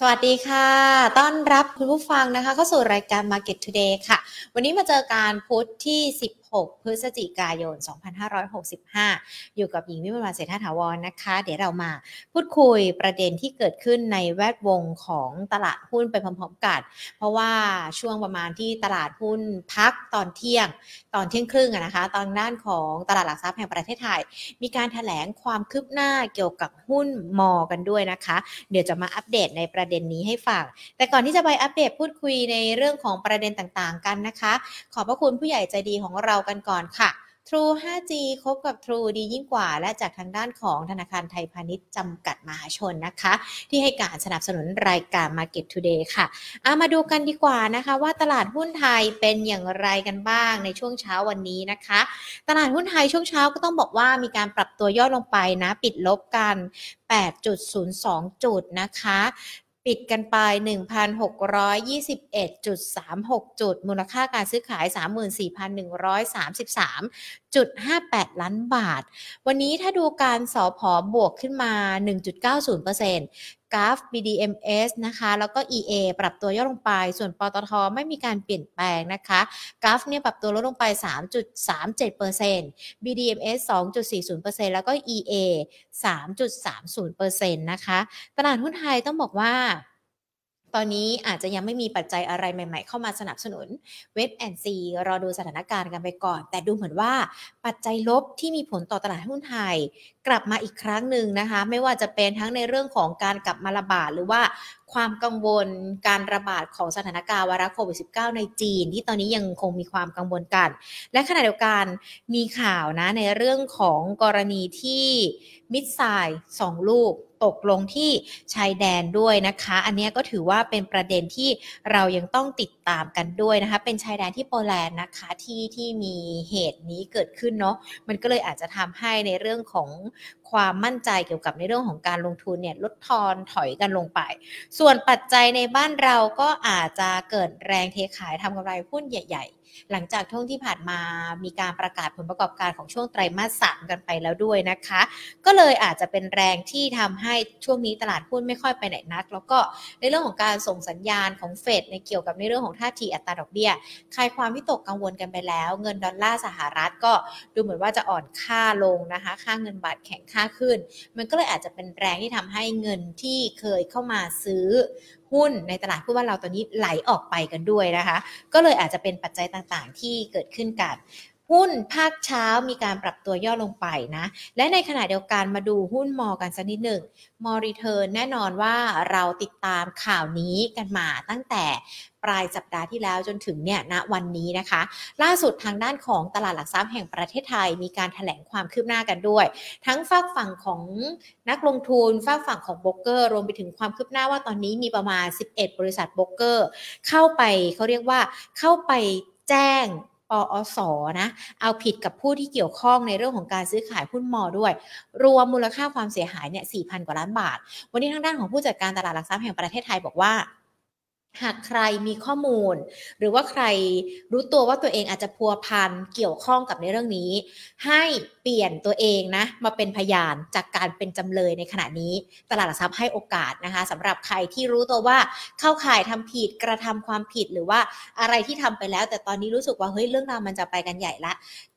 สวัสดีค่ะ ต้อนรับคุณผู้ฟังนะคะเข้าสู่รายการ Market Today ค่ะ วันนี้มาเจอการพุธที่16 พฤศจิกายน 2565 อยู่กับหญิงวิมลวันเศรษฐาถาวรนะคะ เดี๋ยวเรามาพูดคุยประเด็นที่เกิดขึ้นในแวดวงของตลาดหุ้นไปพร้อมๆกัน เพราะว่าช่วงประมาณที่ตลาดหุ้นพักตอนเที่ยง ตอนเที่ยงครึ่งนะคะ ตอนด้านของตลาดหลักทรัพย์แห่งประเทศไทย มีการถแถลงความคืบหน้าเกี่ยวกับหุ้นมอกันด้วยนะคะ เดี๋ยวจะมาอัปเดตในประเด็นนี้ให้ฟัง แต่ก่อนที่จะไปอัปเดตพูดคุยในเรื่องของประเด็นต่างๆกันนะคะ ขอบพระคุณผู้ใหญ่ใจดีของเรากันก่อนค่ะ True 5G คบกับ True ดียิ่งกว่า และจากทางด้านของธนาคารไทยพาณิชย์จำกัดมหาชนนะคะ ที่ให้การสนับสนุนรายการ Market Today ค่ะามาดูกันดีกว่านะคะ ว่าตลาดหุ้นไทยเป็นอย่างไรกันบ้างในช่วงเช้าวันนี้นะคะ ตลาดหุ้นไทยช่วงเช้าก็ต้องบอกว่ามีการปรับตัวย่อลงไปนะ ปิดลบกัน 8.02 จุดนะคะ ปิดกันไป 1,621.36 จุด มูลค่าการซื้อขาย 34,133.58 ล้านบาท วันนี้ถ้าดูการสอพอบวกขึ้นมา 1.90% กราฟ BDMs นะคะ แล้วก็ EA ปรับตัวย่อลงไป ส่วนปตทไม่มีการเปลี่ยนแปลงนะคะ กราฟเนี่ยปรับตัวลดลงไป 3.37% BDMs 2.40%แล้วก็ EA 3.30%นะคะ ตลาดหุ้นไทยต้องบอกว่า ตอนนี้อาจจะยังไม่มีปัจจัยอะไรใหม่ ๆ เข้ามาสนับสนุนเว็บแอนซีรอดูสถานการณ์กันไปก่อน แต่ดูเหมือนว่าปัจจัยลบที่มีผลต่อตลาดหุ้นไทย กลับมาอีกครั้งหนึ่งนะคะ ไม่ว่าจะเป็นทั้งในเรื่องของการกลับมาระบาดหรือว่า ความกังวลการระบาดของสถานการณ์วาระโควิด -19 ในจีน ที่ตอนนี้ยังคงมีความกังวลกัน และขณะเดียวกันมีข่าวนะในเรื่องของกรณีที่มิสไซล์สองลูกตกลงที่ชายแดนด้วยนะคะ อันนี้ก็ถือว่าเป็นประเด็นที่เรายังต้องติดตามกันด้วยนะคะ เป็นชายแดนที่โปแลนด์นะคะที่ที่มีเหตุนี้เกิดขึ้นเนาะ มันก็เลยอาจจะทำให้ในเรื่องของความมั่นใจเกี่ยวกับในเรื่องของการลงทุนเนี่ยลดทอนถอยกันลงไปส่วนปัจจัยในบ้านเราก็อาจจะเกิดแรงเทขายทำกำไรหุ้นใหญ่ ๆ หลังจากช่วงที่ผ่านมามีการประกาศผลประกอบการของช่วงไตรมาสสามกันไปแล้วด้วยนะคะ ก็เลยอาจจะเป็นแรงที่ทำให้ช่วงนี้ตลาดหุ้นไม่ค่อยไปไหนนัก แล้วก็ในเรื่องของการส่งสัญญาณของเฟดในเกี่ยวกับในเรื่องของท่าทีอัตราดอกเบี้ยคลายความวิตกกังวลกันไปแล้ว เงินดอลลาร์สหรัฐก็ดูเหมือนว่าจะอ่อนค่าลงนะคะ ค่าเงินบาทแข็งค่าขึ้น มันก็เลยอาจจะเป็นแรงที่ทำให้เงินที่เคยเข้ามาซื้อ หุ้นในตลาดหุ้ว่าเราตอนนี้ไหลออกไปกันด้วยนะคะ ก็เลยอาจจะเป็นปัจจัยต่างๆ ที่เกิดขึ้นกับ หุ้นภาคเช้ามีการปรับตัวย่อลงไปนะ และในขณะเดียวกันมาดูหุ้นมอกันสักนิดหนึ่งมอรีเทิร์นแน่นอนว่าเราติดตามข่าวนี้กันมาตั้งแต่ปลายสัปดาห์ที่แล้วจนถึงเนี่ยณวันนี้นะคะ ล่าสุดทางด้านของตลาดหลักทรัพย์แห่งประเทศไทย มีการถแถลงความคืบหน้ากันด้วย ทั้งฝากฝั่งของนักลงทุนฝากฝั่งของโบรกเกอร์ รวมไปถึงความคืบหน้าว่าตอนนี้มีประมาณ 11 บริษัทโบรกเกอร์ เข้าไปเขาเรียกว่าเข้าไปแจ้ง ปอสนะเอาผิดกับผู้ที่เกี่ยวข้องในเรื่องของการซื้อขายหุ้นมอด้วย รวมมูลค่าความเสียหายเนี่ย4,000 กว่าล้านบาท วันนี้ทางด้านของผู้จัดการตลาดหลักทรัพย์แห่งประเทศไทยบอกว่า หากใครมีข้อมูล หรือว่าใครรู้ตัวว่าตัวเองอาจจะพัวพันเกี่ยวข้องกับในเรื่องนี้ ให้เปลี่ยนตัวเองนะมาเป็นพยานจากการเป็นจำเลยในขณะนี้ ตลาดหลักทรัพย์ให้โอกาสนะคะสำหรับใครที่รู้ตัวว่าเข้าข่ายทำผิดกระทำความผิดหรือว่าอะไรที่ทำไปแล้ว แต่ตอนนี้รู้สึกว่าเฮ้ยเรื่องราวมันจะไปกันใหญ่ละ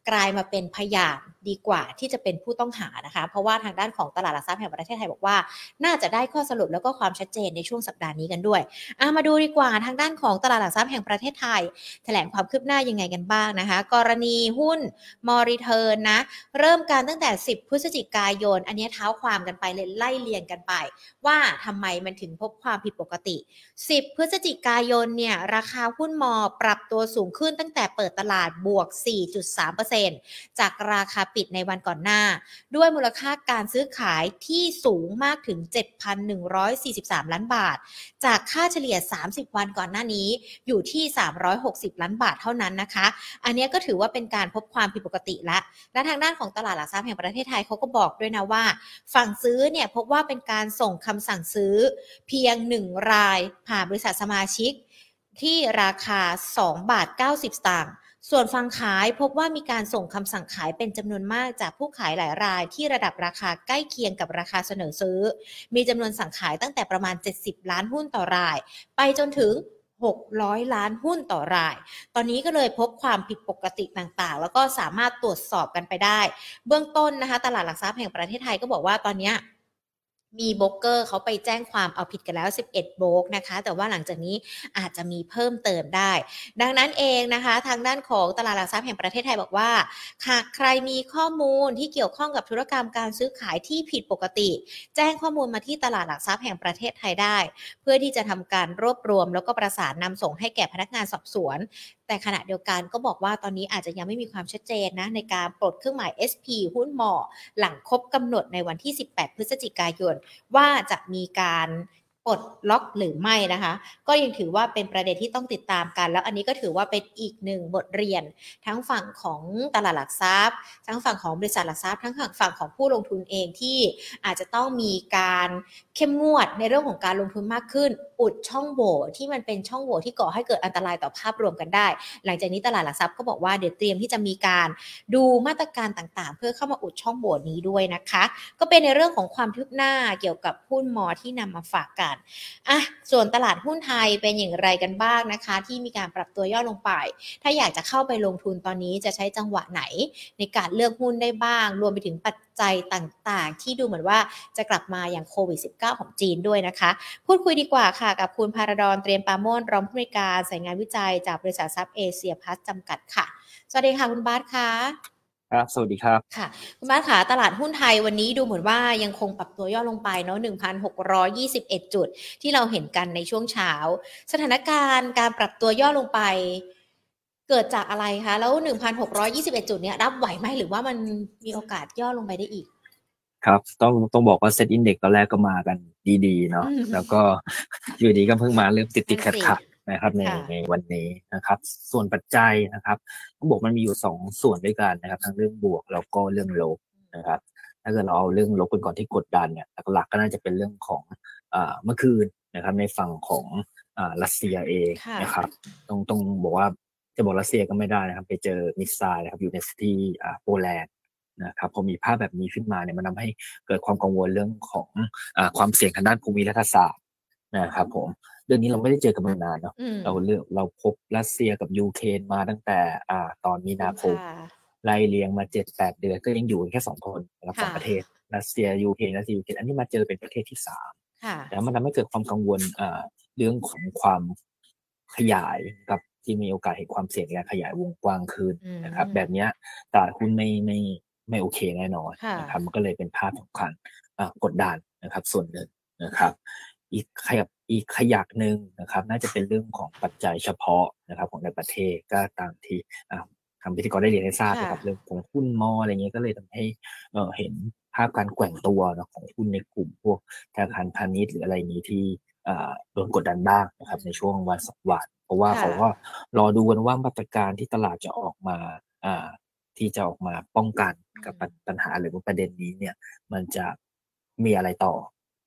กลายมาเป็นพยานดีกว่าที่จะเป็นผู้ต้องหานะคะ เพราะว่าทางด้านของตลาดหลักทรัพย์แห่งประเทศไทยบอกว่า น่าจะได้ข้อสรุปแล้วก็ความชัดเจนในช่วงสัปดาห์นี้กันด้วยอามาดูดีกว่าทางด้านของตลาดหลักทรัพย์แห่งประเทศไทย แถลงความคืบหน้ายังไงกันบ้างนะคะ กรณีหุ้นมอริเทิร์นนะ เริ่มการตั้งแต่ 10 พฤศจิกายน อันนี้เท้าความกันไปเลยไล่เลียงกันไป ว่าทำไมมันถึงพบความผิดปกติ 10 พฤศจิกายนเนี่ยราคาหุ้นมอปรับตัวสูงขึ้นตั้งแต่เปิดตลาดบวก 4.3%จากราคาปิดในวันก่อนหน้า ด้วยมูลค่าการซื้อขายที่สูงมากถึง 7,143 ล้านบาท จากค่าเฉลี่ย 30 วันก่อนหน้านี้อยู่ที่ 360 ล้านบาทเท่านั้นนะคะ อันนี้ก็ถือว่าเป็นการพบความผิดปกติและ และทางด้านของตลาดหลักทรัพย์แห่งประเทศไทยเขาก็บอกด้วยนะว่า ฝั่งซื้อเนี่ยพบว่าเป็นการส่งคำสั่งซื้อ เพียง 1 รายผ่านบริษัทสมาชิกที่ราคา 2 บาท 90 สตางค์ ส่วนฝั่งขายพบว่ามีการส่งคำสั่งขายเป็นจำนวนมากจากผู้ขายหลายรายที่ระดับราคาใกล้เคียงกับราคาเสนอซื้อ มีจำนวนสั่งขายตั้งแต่ประมาณ 70 ล้านหุ้นต่อราย ไปจนถึง 600 ล้านหุ้นต่อราย ตอนนี้ก็เลยพบความผิดปกติต่างๆ แล้วก็สามารถตรวจสอบกันไปได้ เบื้องต้นนะคะ ตลาดหลักทรัพย์แห่งประเทศไทยก็บอกว่าตอนนี้ มีโบกเกอร์เขาไปแจ้งความเอาผิดกันแล้ว 11 โบกนะคะ แต่ว่าหลังจากนี้อาจจะมีเพิ่มเติมได้ ดังนั้นเองนะคะ ทางด้านของตลาดหลักทรัพย์แห่งประเทศไทยบอกว่าหากใครมีข้อมูลที่เกี่ยวข้องกับธุรกรรมการซื้อขายที่ผิดปกติ แจ้งข้อมูลมาที่ตลาดหลักทรัพย์แห่งประเทศไทยได้ เพื่อที่จะทำการรวบรวม แล้วก็ประสานนำส่งให้แก่พนักงานสอบสวน แต่ขณะเดียวกันก็บอกว่าตอนนี้อาจจะยังไม่มีความชัดเจนนะในการปลดเครื่องหมาย SP หุ้นหมอหลังครบกำหนดในวันที่ 18 พฤศจิกายน ว่าจะมีการ ปลดล็อกหรือไม่นะคะ ก็ยังถือว่าเป็นประเด็นที่ต้องติดตามกัน แล้วอันนี้ก็ถือว่าเป็นอีกหนึ่งบทเรียน ทั้งฝั่งของตลาดหลักทรัพย์ ทั้งฝั่งของบริษัทหลักทรัพย์ทั้งฝั่งของผู้ลงทุนเองที่อาจจะต้องมีการเข้มงวดในเรื่องของการลงทุนมากขึ้น อุดช่องโหว่ที่มันเป็นช่องโหว่ที่ก่อให้เกิดอันตรายต่อภาพรวมกันได้ หลังจากนี้ตลาดหลักทรัพย์ก็บอกว่าเดี๋ยวเตรียมที่จะมีการดูมาตรการต่างๆ เพื่อเข้ามาอุดช่องโหว่นี้ด้วยนะคะ ก็เป็นในเรื่องของความคืบหน้าเกี่ยวกับหุ้นมอที่นำมาฝากกันอะส่วนตลาดหุ้นไทยเป็นอย่างไรกันบ้างนะคะ ที่มีการปรับตัวย่อลงไป ถ้าอยากจะเข้าไปลงทุนตอนนี้จะใช้จังหวะไหน ในการเลือกหุ้นได้บ้าง รวมไปถึงปัจจัยต่างๆ ที่ดูเหมือนว่าจะกลับมาอย่างโควิด -19 ของจีนด้วยนะคะ พูดคุยดีกว่าค่ะ กับคุณพาราดอนเตรียมปาโมนรองผู้บริการสายงานวิจัยจากบริษัทซับเอเชียพัสจำกัดค่ะ สวัสดีค่ะคุณบาสค่ะ ครับ สวัสดีครับ ค่ะ คุณบาสค่ะตลาดหุ้นไทยวันนี้ดูเหมือนว่ายังคงปรับตัวย่อลงไปเนาะ1,621 จุด ที่เราเห็นกันในช่วงเช้า สถานการณ์การปรับตัวย่อลงไป เกิดจากอะไรคะ แล้ว 1,621 จุดเนี้ยรับไหวไหมหรือว่ามันมีโอกาสย่อลงไปได้อีก ครับ ต้องต้องบอกว่าเซ็ตอินเด็กตอนแรกก็มากันดีๆ เนาะอืมแล้วก็อยู่ดีก็เพิ่งมาเริ่มติดติดนั่ขันดสิขัดๆ นะครับในค่ะในวันนี้นะครับ ส่วนปัจจัยนะครับต้องบอกมันมีอยู่สองส่วนด้วยกันนะครับ ทั้งเรื่องบวกแล้วก็เรื่องลบนะครับถ้าเกิดเราเอาเรื่องลบกันก่อนที่กดดันเนี่ยหลักๆก็น่าจะเป็นเรื่องของอ่าเมื่อคืนนะครับ ในฝั่งของอ่ารัสเซียเองค่ะนะครับต้องต้องบอกว่าจะบอกรัสเซียก็ไม่ได้นะครับ ไปเจอมิสไซล์นะครับอยู่ในที่อ่าโปแลนด์นะครับพอมีภาพแบบนี้ขึ้นมาเนี่ยมันทำให้เกิดความกังวลเรื่องของอาความเสี่ยงทางด้านภูมิรัฐศาสตร์นะครับผมเรื่องนี้เราไม่ได้เจอกันมานานเนาะอืมเราเลือกเราพบรัสเซียกับยูเครนมาตั้งแต่ อ่า ตอนมีนาคมค่ะไล่เลียงมาเจ็ดแปดเดือนก็ยังอยู่กันแค่สองคนนะครับสองค่ะประเทศรัสเซียยูเครนรัสเซียยูเครนอันนี้มาเจอเป็นประเทศที่สามค่ะแล้วมันทำให้เกิดความกังวลอ่าเรื่องของความขยายกับที่มีโอกาสเห็นความเสี่ยงในการขยายวงกว้างขึ้นนะครับอืมแบบเนี้ยตลาดหุ้นไม่ไม่ไม่โอเคแน่นอนค่ะนะครับมันก็เลยเป็นภาพสำคัญอ่ากดดันนะครับ ส่วนหนึ่งนะครับ อีกขยับอีกขยักหนึ่งนะครับ น่าจะเป็นเรื่องของปัจจัยเฉพาะนะครับ ของในประเทศก็ตามที่อ่าทางพิธีกรได้เรียนให้ทราบนะครับค่ะเรื่องของหุ้นมออะไรเงี้ยก็เลยทำให้เอ่อเห็นภาพการแกว่งตัวเนอะของหุ้นในกลุ่มพวกธนาคารพาณิชย์หรืออะไรอย่างนี้ที่อ่าโดนกดดันบ้างนะครับ ในช่วงวันสองวันเพราะว่าค่ะเขาก็รอดูกันว่ามาตรการที่ตลาดจะออกมาอ่าที่จะออกมาป้องกันกับปัญปัญหาหรือว่าประเด็นนี้เนี่ย มันจะมีอะไรต่อ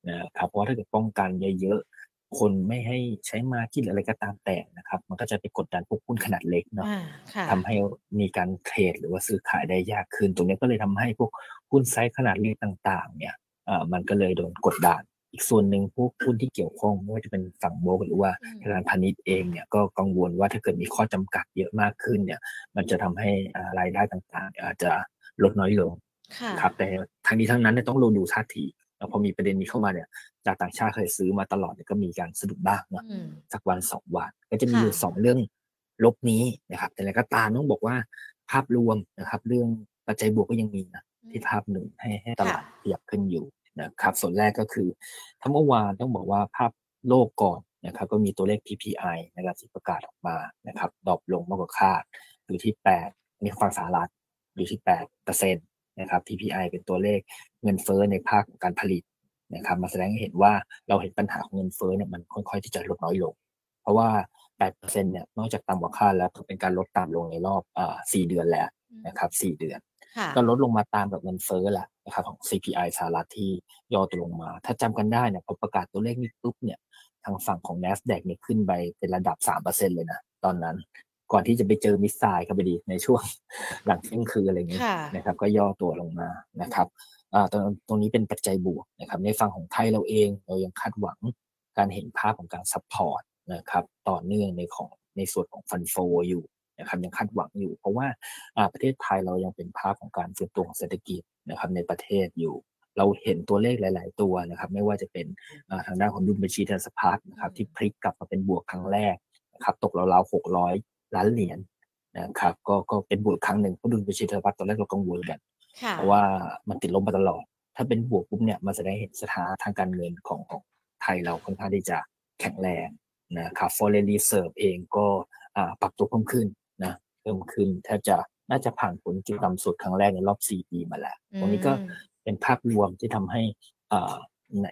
นะครับเพราะว่าถ้าเกิดป้องกันเยอะๆคนไม่ให้ใช้มาที่หรืออะไรก็ตามแต่นะครับ มันก็จะไปกดดันพวกหุ้นขนาดเล็กเนาะอ่าค่ะทำให้มีการเทรดหรือว่าซื้อขายได้ยากขึ้น ตรงนี้ก็เลยทำให้พวกหุ้นไซส์ขนาดเล็กต่างๆ เนี่ยอ่ามันก็เลยโดนกดดันอีกส่วนหนึ่งพวกหุ้นที่เกี่ยวข้องไม่ว่าจะเป็นฝั่งโบกหรือว่าอืมธนาคารพาณิชย์เองเนี่ยก็กังวลว่าถ้าเกิดมีข้อจำกัดเยอะมากขึ้นเนี่ย มันจะทำให้อ่ารายได้ต่างๆเนี่ยอาจจะลดน้อยลงค่ะครับแต่ทั้งนี้ทั้งนั้นเนี่ยต้องลงดูท่าที แล้วพอมีประเด็นนี้เข้ามาเนี่ยจากต่างชาติเคยซื้อมาตลอดเนี่ยก็มีการสะดุดบ้างเนาะอืมสักวันสองวันก็จะมีค่ะอยู่สองเรื่องลบนี้นะครับ แต่อะไรก็ตามต้องบอกว่าภาพรวมนะครับ เรื่องปัจจัยบวกก็ยังมีนะที่ภาพหนึ่งให้ให้ตลาดขยับขึ้นอยู่นะครับ ส่วนแรกก็คือทั้งเมื่อวานต้องบอกว่าภาพโลกก่อนนะครับก็มีตัวเลข PPI นะครับที่ประกาศออกมานะครับ drop ลงมากกว่าคาดอยู่ที่แปดมีฝั่งสหรัฐอยู่ที่แปดเปอร์เซ็นต์ นะครับ PPI เป็นตัวเลขเงินเฟ้อในภาคของการผลิตนะครับมาแสดงให้เห็นว่าเราเห็นปัญหาของเงินเฟ้อเนี่ยมันค่อยๆที่จะลดน้อยลง เพราะว่า 8%เนี่ยนอกจากต่ำกว่าคาดแล้วก็เป็นการลดต่ำลงในรอบอ่า4เดือนแล้วนะครับ4เดือนค่ะก็ลดลงมาตามกับเงินเฟ้อแหละนะครับของ CPI สหรัฐที่ย่อตัวลงมา ถ้าจำกันได้เนี่ยพอประกาศตัวเลขนี้ปุ๊บเนี่ยทางฝั่งของ NASDAQ เนี่ยขึ้นไปเป็นระดับ 3%เลยนะตอนนั้น ก่อนที่จะไปเจอ missile ครับพอดีในช่วงหลังเที่ยงคืนอะไรอย่างนี้ค่ะนะครับ ก็ย่อตัวลงมานะครับอ่าตรงตรงนี้เป็นปัจจัยบวกนะครับ ในฝั่งของไทยเราเองเรายังคาดหวังการเห็นภาพของการ support นะครับต่อเนื่องในของในส่วนของ fund flow อยู่นะครับยังคาดหวังอยู่ เพราะว่าอ่าประเทศไทยเรายังเป็นภาพของการฟื้นตัวของเศรษฐกิจนะครับ ในประเทศอยู่เราเห็นตัวเลขหลาย ๆ ตัวนะครับ ไม่ว่าจะเป็นอ่าทางด้านของดุลบัญชีทางสภาพนะครับ ที่พลิกกลับมาเป็นบวกครั้งแรกนะครับ ตกราวๆหกร้อย ล้านเหรียญนะครับก็ก็เป็นบวกครั้งหนึ่งเพราะดุลบัญชีทางสภาพตอนแรกเรากังวลกันค่ะเพราะว่ามันติดลบมาตลอด ถ้าเป็นบวกปุ๊บเนี่ยมันจะได้เห็นสถานะทางการเงินของของไทยเราค่อนข้างที่จะแข็งแรงนะครับ foreign reserve เองก็อ่าปรับตัวเพิ่มขึ้นนะเพิ่มขึ้นแทบจะน่าจะผ่านผลจุดต่ำสุดครั้งแรกในรอบ 4 ปีมาแล้วตรงนี้ก็อืมเป็นภาพรวมที่ทำให้อ่าใน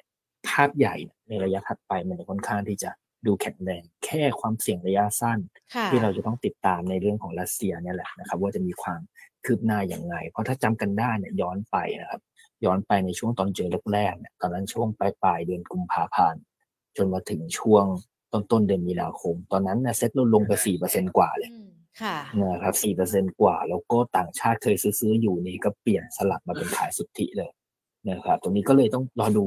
ภาพใหญ่ในระยะถัดไปมันจะค่อนข้างที่จะ ดูแข็งแรงแค่ความเสี่ยงระยะสั้นค่ะที่เราจะต้องติดตามในเรื่องของรัสเซียเนี่ยแหละนะครับ ว่าจะมีความคืบหน้าอย่างไร เพราะถ้าจำกันได้เนี่ยย้อนไปนะครับ ย้อนไปในช่วงตอนเจอแรกๆเนี่ยตอนนั้นช่วงปลายปลายๆเดือนกุมภาพันธ์จนมาถึงช่วงต้นต้นๆเดือนมีนาคม ตอนนั้นเนี่ยเซ็ตเราลงไปสี่เปอร์เซ็นกว่าเลยอืมค่ะนะครับสี่เปอร์เซ็นกว่า แล้วก็ต่างชาติเคยซื้อๆอยู่นี่ก็เปลี่ยนสลับมาเป็นขายสุทธิเลยนะครับ ตรงนี้ก็เลยต้องรอดู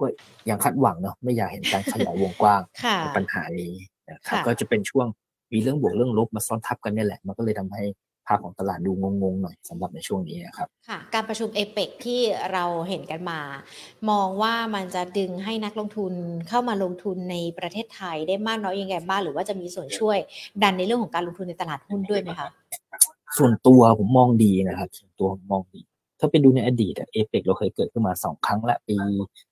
ก็ยังคาดหวังเนาะไม่อยากเห็นการขยายวงกว้างค่ะของปัญหานี้นะครับค่ะก็จะเป็นช่วงมีเรื่องบวกเรื่องลบมาซ้อนทับกันเนี่ยแหละ มันก็เลยทำให้ภาพของตลาดดูงงๆหน่อยสำหรับในช่วงนี้นะครับค่ะการประชุมเอเปกที่เราเห็นกันมา มองว่ามันจะดึงให้นักลงทุนเข้ามาลงทุนในประเทศไทยได้มากน้อยยังไงบ้างหรือว่าจะมีส่วนช่วยดันในเรื่องของการลงทุนในตลาดหุ้นด้วยไหมคะส่วนตัวผมมองดีนะครับส่วนตัวผมมองดี ถ้าไปดูในอดีตเอเปกเราเคยเกิดขึ้นมาสองครั้งละปี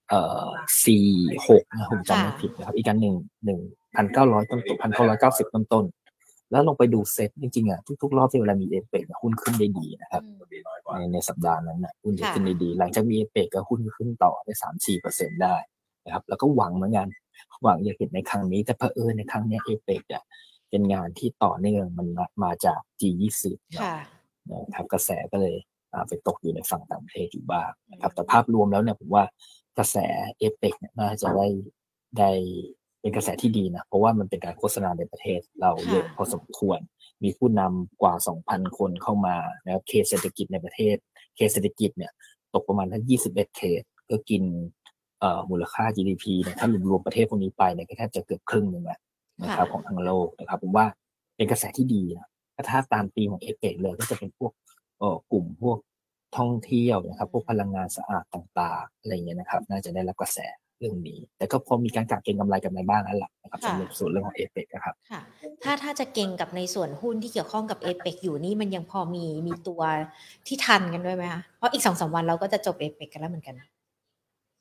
เอ่อสี่หกนะผมจำไม่ผิดนะครับ อีกการหนึ่งหนึ่งพันเก้าร้อยต้นต้นพันเก้าร้อยเก้าสิบต้นต้นๆแล้วลองไปดูเซ็ตจริงๆอะทุกๆรอบที่เวลามีเอเปกหุ้นขึ้นได้ดีนะครับในในสัปดาห์นั้นนะหุ้นจะค่ะขึ้นได้ดี หลังจากมีเอเปกก็หุ้นขึ้นต่อได้สามสี่เปอร์เซ็นได้นะครับ แล้วก็หวังเหมือนกันหวังจะเห็นในครั้งนี้แต่เผอิญในครั้งเนี้เอเปกอะเป็นงานที่ต่อเนื่องมันมามาจาก G20 เนอะค่ะนะครับกระแสก็เลยอ่า ไปตกอยู่ในฝั่งต่างประเทศอยู่บ้างนะครับแต่ภาพรวมแล้วเนี่ยผมว่ากระแสเอเปกเนี่ยน่าจะได้ได้เป็นกระแสที่ดีนะ เพราะว่ามันเป็นการโฆษณาในประเทศเราเยอะค่ะพอสมควร มีผู้นำกว่า 2,000 คนเข้ามานะครับเคสเศรษฐกิจในประเทศ เคสเศรษฐกิจเนี่ยตกประมาณทั้ง21 เคสก็กินเอ่อมูลค่า GDP เนี่ยถ้ารวมๆประเทศพวกนี้ไปเนี่ยก็แทบจะเกือบครึ่งหนึ่งแล้วนะครับค่ะของทั้งโลกนะครับผมว่าเป็นกระแสที่ดีนะถ้าตามธีมของเอเปกเลยก็จะเป็นพวกเอ่อกลุ่มพวก ท่องเที่ยวนะครับพวกพลังงานสะอาดต่างๆอะไรเงี้ยนะครับ น่าจะได้รับกระแสเรื่องนี้ แต่ก็พอมีการกลับเก็งกำไรกันในบ้างแล้วล่ะนะครับค่ะสำหรับส่วนเรื่องของเอเปกนะครับค่ะถ้าถ้าจะเก่งกับในส่วนหุ้นที่เกี่ยวข้องกับเอเปกอยู่นี่มันยังพอมีมีตัวที่ทันกันด้วยไหมคะเพราะอีกสองสามวันเราก็จะจบเอเปกกันแล้วเหมือนกัน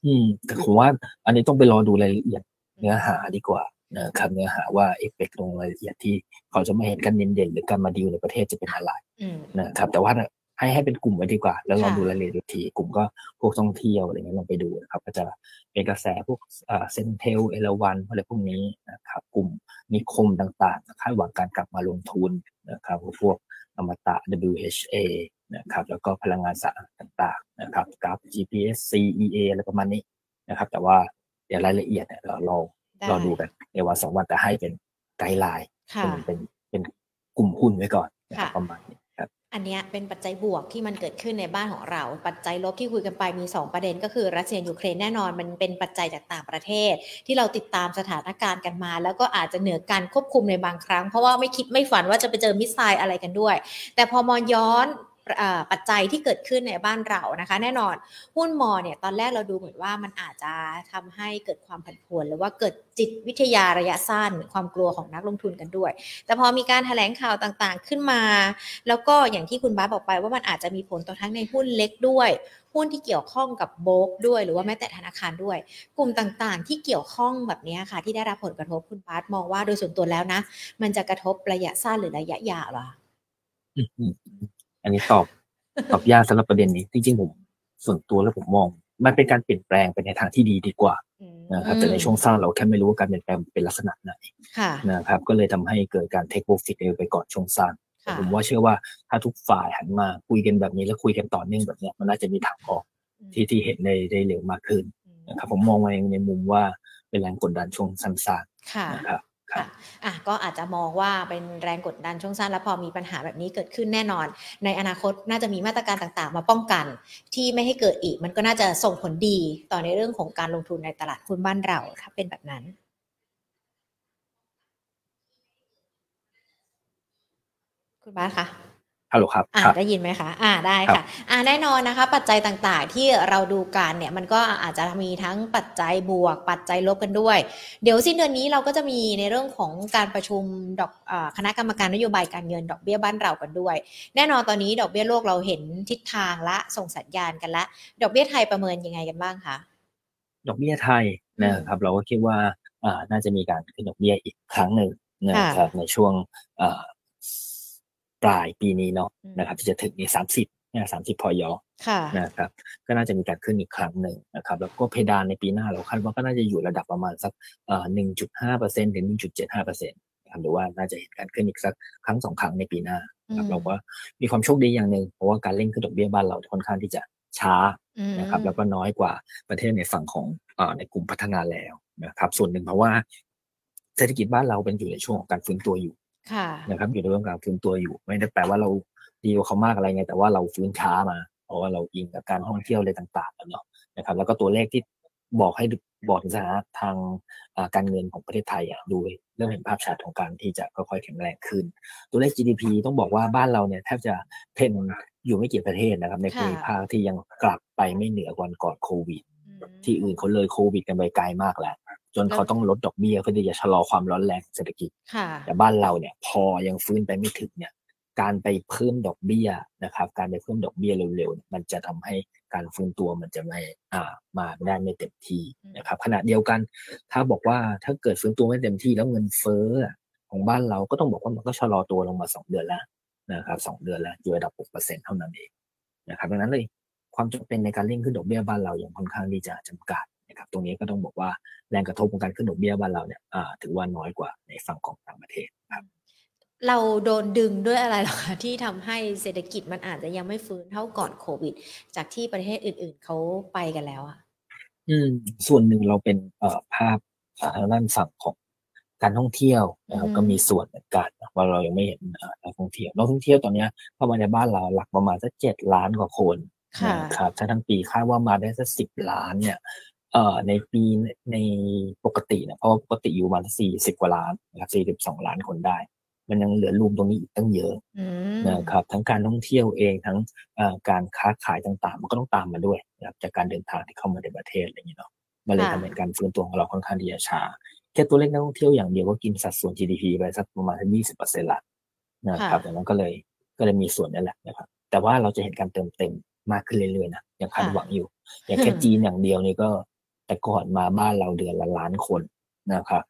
อืมแต่ผมว่าอันนี้ต้องไปรอดูรายละเอียดเนื้อหาดีกว่านะครับเนื้อหาว่าเอเปกลงรายละเอียดที่เขาจะไม่เห็นกันเน้นเด่นหรือการมาดีลในประเทศจะเป็นอะไรอืมนะครับแต่ว่า ให้ให้เป็นกลุ่มไว้ดีกว่า แล้วลองค่ะดูรายละเอียดอีกทีกลุ่มก็พวกท่องเที่ยวอะไรเงี้ยลองไปดูนะครับ ก็จะเป็นกระแสพวก CENTEL เอราวัณอะไรพวกนี้นะครับกลุ่มนิคมต่างๆคาดหวังการกลับมาลงทุนนะครับพวกอมตะ WHA นะครับแล้วก็พลังงานสะอาดต่างๆนะครับกราฟ GPS CEA อะไรประมาณนี้นะครับ แต่ว่าเดี๋ยวรายละเอียดเนี่ยเรารอได้รอดูกันในวันสองวันแต่ให้เป็น guideline ค่ะเป็นเป็นเป็นกลุ่มหุ้นไว้ก่อนนะครับค่ะประมาณนี้ครับ อันเนี้ยเป็นปัจจัยบวกที่มันเกิดขึ้นในบ้านของเรา ปัจจัยลบที่คุยกันไปมี 2 ประเด็นก็คือรัสเซียยูเครนแน่นอนมันเป็นปัจจัยจากต่างประเทศ ที่เราติดตามสถานการณ์กันมา แล้วก็อาจจะเหนือการควบคุมในบางครั้ง เพราะว่าไม่คิดไม่ฝันว่าจะไปเจอมิสไซล์อะไรกันด้วย แต่พอมองย้อน ปัจจัยที่เกิดขึ้นในบ้านเรานะคะ แน่นอนหุ้นมอเนี่ยตอนแรกเราดูเหมือนว่ามันอาจจะทำให้เกิดความผันผวนหรือว่าเกิดจิตวิทยาระยะสั้นความกลัวของนักลงทุนกันด้วย แต่พอมีการแถลงข่าวต่างๆขึ้นมา แล้วก็อย่างที่คุณบาบอกไปว่ามันอาจจะมีผลต่อทั้งในหุ้นเล็กด้วยหุ้นที่เกี่ยวข้องกับโบกด้วย หรือว่าแม้แต่ธนาคารด้วย กลุ่มต่างๆ ที่เกี่ยวข้องแบบนี้ค่ะ ที่ได้รับผลกระทบคุณบาสมองว่าโดยส่วนตัวแล้วนะ มันจะกระทบระยะสั้นหรือระยะยาวหรอ อืมอืมอืมอันนี้ตอบตอบยากสำหรับประเด็นนี้ จริงๆผมส่วนตัวแล้วผมมอง มันเป็นการเปลี่ยนแปลงไปในทางที่ดีดีกว่าอืมนะครับแต่ในช่วงสั้นเราแค่ไม่รู้ว่าการเปลี่ยนแปลงเป็นลักษณะไหนค่ะนะครับก็เลยทำให้เกิดการ take profit ไปก่อนช่วงสั้นแต่ค่ะผมว่าเชื่อว่าถ้าทุกฝ่ายหันมาคุยกันแบบนี้แล้วคุยกันต่อเนื่องแบบเนี้ยมันน่าจะมีทางออกที่ที่เห็นได้ได้เร็วมากขึ้นนะครับผมมองในในมุมว่าเป็นแรงกดดันช่วงสั้นค่ะๆนะครับ ค่ะอะก็อาจจะมองว่าเป็นแรงกดดันช่วงสั้น แล้วพอมีปัญหาแบบนี้เกิดขึ้นแน่นอน ในอนาคตน่าจะมีมาตรการต่างๆ มาป้องกัน ที่ไม่ให้เกิดอีก มันก็น่าจะส่งผลดีต่อในเรื่องของการลงทุนในตลาดหุ้นบ้านเราถ้าเป็นแบบนั้นคุณบ้านคะ ฮัลโหลครับอ่าได้ยินไหมคะอ่าได้ค่ะอ่าแน่นอนนะคะ ปัจจัยต่างๆ ที่เราดูกันเนี่ยมันก็อาจจะมีทั้งปัจจัยบวก ปัจจัยลบกันด้วย เดี๋ยวสิ้นเดือนนี้เราก็จะมีในเรื่องของการประชุมดอกอคณะกรรมการนโยบายการเงินดอกเบี้ยบ้านเรากันด้วย แน่นอนตอนนี้ดอกเบี้ยโลกเราเห็นทิศทางละส่งสัญญาณกันละ ดอกเบี้ยไทยประเมินยังไงกันบ้างคะดอกเบี้ยไทยนะครับเราก็คิดว่าอ่าน่าจะมีการขึ้นดอกเบี้ยอีกครั้งหนึ่งนะครับในช่วง ปลายปีนี้เนาะนะครับที่จะถึงในสามสิบเนี่ยสามสิบพอยอนะครับก็น่าจะมีการขึ้นอีกครั้งหนึ่งนะครับแล้วก็เพดานในปีหน้าเราคาดว่าก็น่าจะอยู่ระดับประมาณสักหนึ่งจุดห้าเปอร์เซ็นถึงหนึ่งจุดเจ็ดห้าเปอร์เซ็นต์หรือว่าน่าจะเห็นการขึ้นอีกสักครั้งสองครั้งในปีหน้าครับเราก็มีความโชคดีอย่างหนึ่งเพราะว่าการเล่นขึ้นดอกเบี้ยบ้านเราค่อนข้างที่จะช้านะครับแล้วก็น้อยกว่าประเทศในฝั่งของในกลุ่มพัฒนาแล้วนะครับส่วนหนึ่งเพราะว่าเศรษฐกิจบ้านเราเป็นอยู่ในช่วงของการฟื้นตัวอยู่ นะครับอยู่ในเรื่องการฟื้นตัวอยู่ ไม่ได้แปลว่าเราดีกว่าเขามากอะไรไง แต่ว่าเราฟื้นช้ามาเพราะว่าเราอิงกับการท่องเที่ยวอะไรต่างๆเนาะนะครับ แล้วก็ตัวเลขที่บอกให้บอกถึงสถานะทางการเงินของประเทศไทยอะดูเริ่มเห็นภาพชัดของการที่จะค่อยๆแข็งแรงขึ้น ตัวเลข GDP ต้องบอกว่าบ้านเราเนี่ยแทบจะเพนอยู่ไม่กี่ประเทศนะครับ ในภูมิภาคที่ยังกลับไปไม่เหนือกว่าก่อนโควิด ที่อื่นเขาเลยโควิดกันไปไกลมากแล้ว จนเขาต้องลดดอกเบี้ยเพื่อที่จะชะลอความร้อนแรงเศรษฐกิจแต่บ้านเราเนี่ย พอยังฟื้นไปไม่ถึงเนี่ย การไปเพิ่มดอกเบี้ยนะครับ การไปเพิ่มดอกเบี้ยเร็วๆมันจะทำให้การฟื้นตัวมันจะไม่อ่ามาได้ไม่เต็มที่นะครับ ขณะเดียวกัน ถ้าบอกว่าถ้าเกิดฟื้นตัวไม่เต็มที่แล้วเงินเฟ้อของบ้านเราก็ต้องบอกว่ามันก็ชะลอตัวลงมาสองเดือนแล้วนะครับสองเดือนแล้วอยู่ระดับหกเปอร์เซ็นเท่านั้นเองนะครับดังนั้นเลยความจำเป็นในการเร่งขึ้นดอกเบี้ยบ้านเราอย่างค่อนข้างที่จะจำกัด ครับตรงนี้ก็ต้องบอกว่าแรงกระทบของการขึ้นดอกเบี้ยบ้านเราเนี่ยถือว่าน้อยกว่าในฝั่งของต่างประเทศครับเราโดนดึงด้วยอะไรหรอคะที่ทำให้เศรษฐกิจมันอาจจะยังไม่ฟื้นเท่าก่อนโควิด จากที่ประเทศอื่น ๆเขาไปกันแล้วอะอืมส่วนหนึ่งเราเป็นเอ่อภาพทางด้านฝั่งของการท่องเที่ยวนะครับก็มีส่วนเหมือนกันว่าเรายังไม่เห็นนักท่องเที่ยวนักท่องเที่ยวตอนนี้เข้ามาในบ้านเราหลักประมาณสักเจ็ดล้านกว่าคนครับถ้าทั้งปีคาดว่ามาได้สักสิบล้านเนี่ย เอ่อในปีในปกติเนี่ยเพราะว่าปกติอยู่มาสี่สิบกว่าล้านนะครับสี่สิบสองล้านคนได้ มันยังเหลือรูมตรงนี้อีกตั้งเยอะนะครับทั้งการท่องเที่ยวเองทั้งการค้าขายต่างๆ มันก็ต้องตามมาด้วยนะครับจากการเดินทางที่เข้ามาในประเทศอะไรอย่างเงี้ยเนาะมันเลยทำให้การฟื้นตัวของเราค่อนข้างที่จะช้าแค่ตัวเลขนักท่องเที่ยวอย่างเดียวก็กินสัดส่วน GDP ไปสักประมาณยี่สิบเปอร์เซ็นต์ละนะครับดังนั้นก็เลยก็เลยมีส่วนนั่นแหละนะครับ แต่ว่าเราจะเห็นการเติมเต็มมากขึ้นเรื่อยๆนะยังคาดหวังอยู่ อย่างแค่จีนอย่างเดียวนี่ก็ แต่ก่อนมาบ้านเราเดือนละล้านคนนะครับ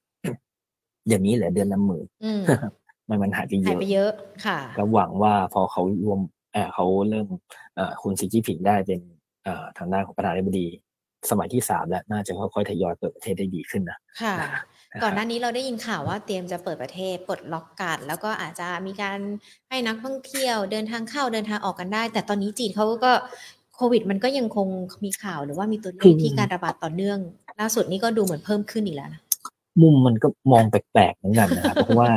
อย่างนี้เหลือเดือนละหมื่นมันมันหายไปเยอะหายไปเยอะค่ะก็หวังว่าพอเขารวมเออเขาเริ่มเอ่อคุณซีจีผิงได้เป็นเอ่อทางด้านของประธานาธิบดีสมัยที่สามแล้วน่าจะค่อยๆทยอยเปิดประเทศได้ดีขึ้นนะค่ะ ก่อนหน้านี้เราได้ยินข่าวว่าเตรียมจะเปิดประเทศปลดล็อกกันแล้วก็อาจจะมีการให้นักท่องเที่ยวเดินทางเข้าเดินทางออกกันได้ แต่ตอนนี้จีนเขาก็ โควิดมันก็ยังคงมีข่าวหรือว่ามีตัวเลขที่การระบาดต่อเนื่อง ล่าสุดนี้ก็ดูเหมือนเพิ่มขึ้นอีกแล้วนะมุมมันก็มองแปลกๆเหมือนกันนะครับ เพราะว่า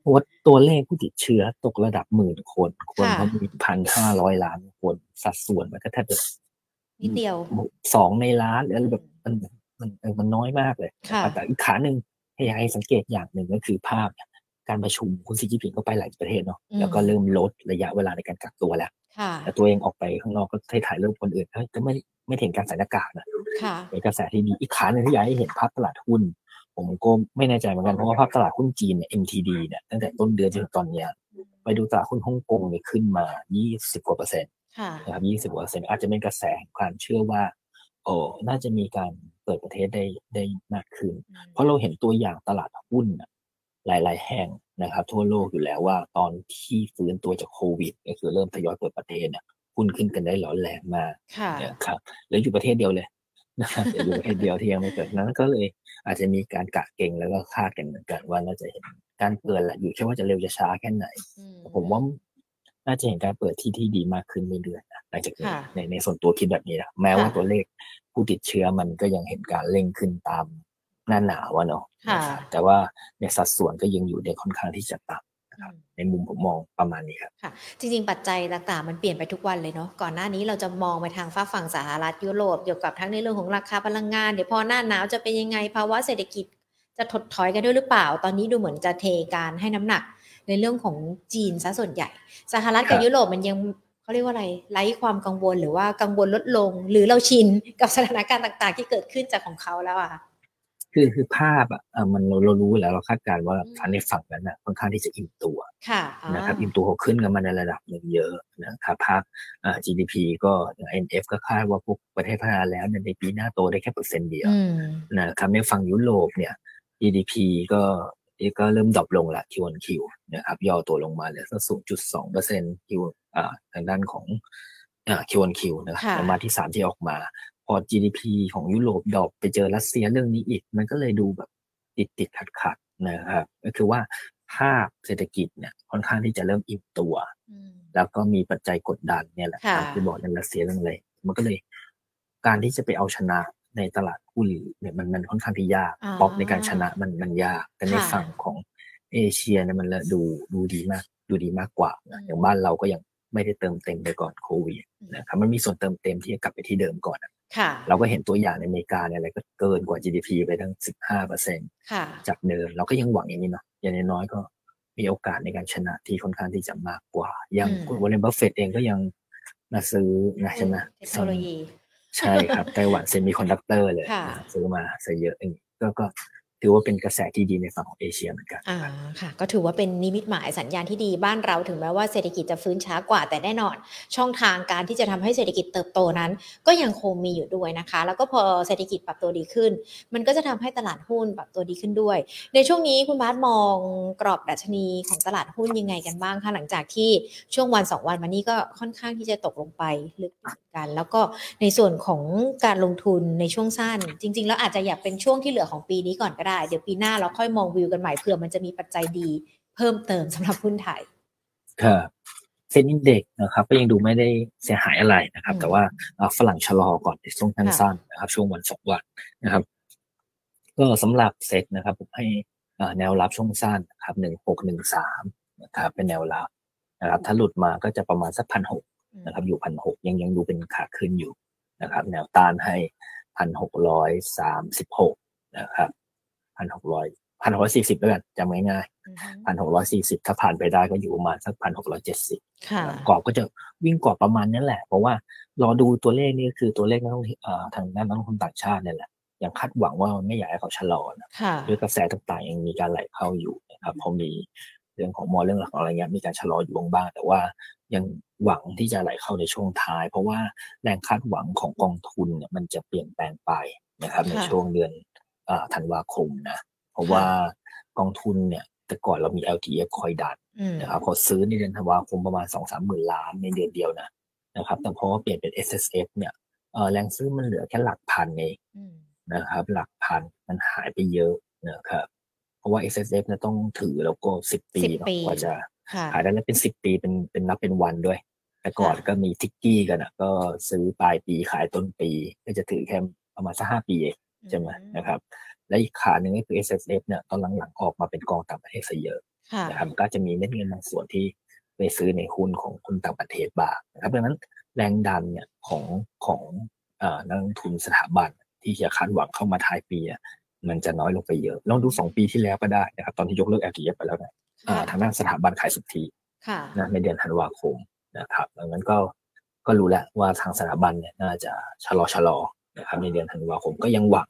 เพราะว่าตัวเลขผู้ติดเชื้อตกระดับหมื่นคน คนเขามีพันห้าร้อยล้านคนสัดส่วนมันก็แทบจะนิดเดียวสองในล้านหรืออะไรแบบมันมันมันน้อยมากเลยแต่อีกขาหนึ่งให้ให้สังเกตอย่างหนึ่งก็คือภาพ การประชุมคุณซีจีพิงก็ไปหลายประเทศเนาะแล้วก็เริ่มลดระยะเวลาในการกักตัวแล้วแต่ตัวเองออกไปข้างนอกก็ให้ถ่ายรูปคนอื่นก็ไม่ไม่เห็นการใส่หน้ากากนะเป็นกระแสที่ดีอีกขาหนึ่งที่อยากให้เห็นภาพตลาดหุ้น ผมก็ไม่แน่ใจเหมือนกันเพราะว่าภาพตลาดหุ้นจีนเนี่ย MTD เนี่ยตั้งแต่ต้นเดือนจนถึงตอนเนี้ยไปดูตลาดหุ้นฮ่องกงเนี่ยขึ้นมา 20 กว่าเปอร์เซ็นต์นะครับ20 กว่าเปอร์เซ็นต์อาจจะเป็นกระแสความเชื่อว่าโอ้น่าจะมีการเปิดประเทศได้ได้มากขึ้น เพราะเราเห็นตัวอย่างตลาดหุ้น หลาย ๆ แห่งนะครับ ทั่วโลกอยู่แล้วว่าตอนที่ฟื้นตัวจากโควิด ก็คือเริ่มทยอยเปิดประเทศเนี่ยหุ้นขึ้นกันได้หลอนแรงมากนะครับเหลืออยู่ประเทศเดียวเลยนะครับอยู่ประเทศเดียวที่ยังไม่เกิดนั้นก็เลยอาจจะมีการกะเก่งแล้วก็คาดกันเหมือนกันว่าน่าจะเห็นการเปิดแหละอยู่แค่ว่าจะเร็วจะช้าแค่ไหน ผมว่าน่าจะเห็นการเปิดที่ที่ดีมากขึ้นเรื่อยๆนะหลังจากนี้ในในส่วนตัวคิดแบบนี้นะแม้ว่าตัวเลขผู้ติดเชื้อมันก็ยังเห็นการเร่งขึ้นตาม หน้าหนาวอะเนาะค่ะนะครับแต่ว่าในสัดส่วนก็ยังอยู่ในค่อนข้างที่จะต่ำนะครับในมุมผมมองประมาณนี้ครับค่ะ จริงๆ ปัจจัยต่างๆ มันเปลี่ยนไปทุกวันเลยเนาะ ก่อนหน้านี้เราจะมองไปทางฝั่งสหรัฐยุโรปเกี่ยวกับทั้งในเรื่องของราคาพลังงาน เดี๋ยวพอหน้าหนาวจะเป็นยังไงภาวะเศรษฐกิจจะถดถอยกันด้วยหรือเปล่า ตอนนี้ดูเหมือนจะเทการให้น้ำหนักในเรื่องของจีนซะส่วนใหญ่ สหรัฐกับครับยุโรปมันยังเขาเรียกว่าอะไรไร้ความกังวลหรือว่ากังวลลดลง หรือเราชินกับสถานการณ์ต่าง ๆ ที่เกิดขึ้นจากของเขาแล้วอะค่ะ คือคือภาพอะเอ่อมันเราเรารู้แล้วเราคาดการณ์ว่าอืมทางในฝั่งนั้นน่ะค่อนข้างที่จะอิ่มตัวค่ะอ่านะครับอิ่มตัวเขาขึ้นกันมาในระดับหนึ่งเยอะนะครับภาพอ่า GDP ก็อย่าง IMF ก็คาดว่าพวกประเทศพัฒนาแล้วเนี่ยในปีหน้าโตได้แค่เปอร์เซ็นต์เดียวอืมนะครับในฝั่งยุโรปเนี่ย GDP ก็ก็เริ่มดรอปลงละ Q1Q นะครับย่อตัวลงมาเหลือสัก0.2เปอร์เซ็นต์ Q อ่าทางด้านของอ่า Q1Q นะครับค่ะไตรมาสที่สามที่ออกมา พอ GDP ของยุโรป drop ไปเจอรัสเซียเรื่องนี้อีก มันก็เลยดูแบบติดติดขัดขัดๆนะครับก็คือว่าภาพเศรษฐกิจเนี่ยค่อนข้างที่จะเริ่มอิ่มตัวอืมแล้วก็มีปัจจัยกดดันเนี่ยแหละค่ะตามที่บอกในรัสเซียเรื่องอะไรมันก็เลย การที่จะไปเอาชนะในตลาดหุ้นเนี่ยมันมันค่อนข้างที่ยากอ่าเพราะในการชนะมันมันยากแต่ในค่ะฝั่งของเอเชียเนี่ยมันละดูดูดีมาก ดูดีมากกว่าอืนะมอย่างบ้านเราก็ยังไม่ได้เติมเต็มไปก่อนโควิดนะครับมันมีส่วนเติมเต็มที่จะกลับไปที่เดิมก่อนอะค่ะ เราก็เห็นตัวอย่างในอเมริกาเนี่ยอะไรก็เกินกว่า GDP ไปทั้ง 15เปอร์เซ็นค่ะจากเดิมเราก็ยังหวังอย่างนี้เนาะอย่างน้อยๆก็มีโอกาสในการชนะที่ค่อนข้างที่จะมากกว่า อย่างอืมคุณวอร์เรนบัฟเฟตเองก็ยังมาซื้อนะใช่ไหมเทคโนโลยีใช่ครับไต้หวัน semiconductor เลยค่ะซื้อมาซะเยอะเองก็ก็ ถือว่าเป็นกระแสที่ดีในฝั่งของเอเชียเหมือนกันอ่าค่ะ ก็ถือว่าเป็นนิมิตหมายสัญญาณที่ดีบ้านเราถึงแม้ว่าเศรษฐกิจจะฟื้นช้ากว่าแต่แน่นอน ช่องทางการที่จะทำให้เศรษฐกิจเติบโตนั้น ก็ยังคงมีอยู่ด้วยนะคะ แล้วก็พอเศรษฐกิจปรับตัวดีขึ้น มันก็จะทำให้ตลาดหุ้นปรับตัวดีขึ้นด้วย ในช่วงนี้คุณบาสมองกรอบดัชนีของตลาดหุ้นยังไงกันบ้างคะหลังจากที่ช่วงวันสองวันมานี้ก็ค่อนข้างที่จะตกลงไปลึกกัน แล้วก็ในส่วนของการลงทุนในช่วงสั้น จริง ๆ แล้วอาจจะอยากเป็นช่วงที่เหลือของปีนี้ก่อนก็ได้ เดี๋ยวปีหน้าเราค่อยมองวิวกันใหม่เผื่อมันจะมีปัจจัยดีเพิ่มเติมสำหรับหุ้นไทยครับเซ็นอินเด็กนะครับก็ยังดูไม่ได้เสียหายอะไรนะครับอืมแต่ว่าอ่าฝรั่งชะลอก่อนในช่วงสั้นๆนะครับ ช่วงวันสองวันนะครับ ก็สำหรับเซ็ตนะครับผมให้อ่าแนวรับช่วงสั้นนะครับหนึ่งหกหนึ่งสามนะครับ เป็นแนวรับนะครับ ถ้าหลุดมาก็จะประมาณสักพันหกนะครับ อยู่พันหกยังยังดูเป็นขาขึ้นอยู่นะครับ แนวต้านให้พันหกร้อยสามสิบหกนะครับ พันหกร้อยพันหกร้อยสี่สิบแล้วกันจำง่ายอือฮึๆพันหกร้อยสี่สิบถ้าผ่านไปได้ก็อยู่ประมาณสักพันหกร้อยเจ็ดสิบค่ะกรอบก็จะวิ่งกรอบประมาณนั้นแหละ เพราะว่ารอดูตัวเลขนี่ก็คือตัวเลขนักลงทุนเอ่อทางด้านนักลงทุนต่างชาติเนี่ยแหละยังคาดหวังว่ามันไม่อยากให้เขาชะลอนะค่ะด้วยกระแสต่างๆยังมีการไหลเข้าอยู่นะครับพอมีเรื่องของมอเรื่องหลักของอะไรเงี้ยมีการชะลออยู่บ้างแต่ว่ายังหวังที่จะไหลเข้าในช่วงท้าย เพราะว่าแรงคาดหวังของกองทุนเนี่ยมันจะเปลี่ยนแปลงไปนะครับในค่ะช่วงเดือนอ่า ธันวาคมนะ เพราะว่ากองทุนเนี่ยแต่ก่อนเรามี LTF คอยดันอืมนะครับเขาซื้อในเดือนธันวาคมประมาณสองสามหมื่นล้านในเดือนเดียวนะนะครับ แต่พอเปลี่ยนเป็น S S F เนี่ยเออแรงซื้อมันเหลือแค่หลักพันเองอืมนะครับ หลักพันมันหายไปเยอะนะครับ เพราะว่า S S F เนี่ยต้องถือแล้วก็สิบปี10เนอะปีกว่าจะค่ะขายได้แล้วเป็นสิบปีเป็นเป็นนับเป็นวันด้วย แต่ก่อนค่ะก็มีทิกกี้กันอะ ก็ซื้อปลายปีขายต้นปี ก็จะถือแค่ประมาณสักห้าปีเอง ใช่ไหมนะครับ และอีกขาหนึ่งก็คือ S S F เนี่ยตอนหลังๆออกมาเป็นกองต่างประเทศซะเยอะค่ะนะครับก็จะมีเม็ดเงินบางส่วนที่ไปซื้อในหุ้นของคนต่างประเทศบ้างนะครับดังนั้นแรงดันเนี่ยของของเอ่อนักลงทุนสถาบันที่จะคาดหวังเข้ามาท้ายปีอะมันจะน้อยลงไปเยอะลองดูสองปีที่แล้วก็ได้นะครับตอนที่ยกเลิก LTF ไปแล้วนะอ่าค่ะทางด้านสถาบันขายสุทธิค่ะนะในเดือนธันวาคมนะครับดังนั้นก็ก็รู้แล้วว่าทางสถาบันเนี่ยน่าจะชะลอชะลอ นะครับในเดือนธันวาคมก็ยังหวัง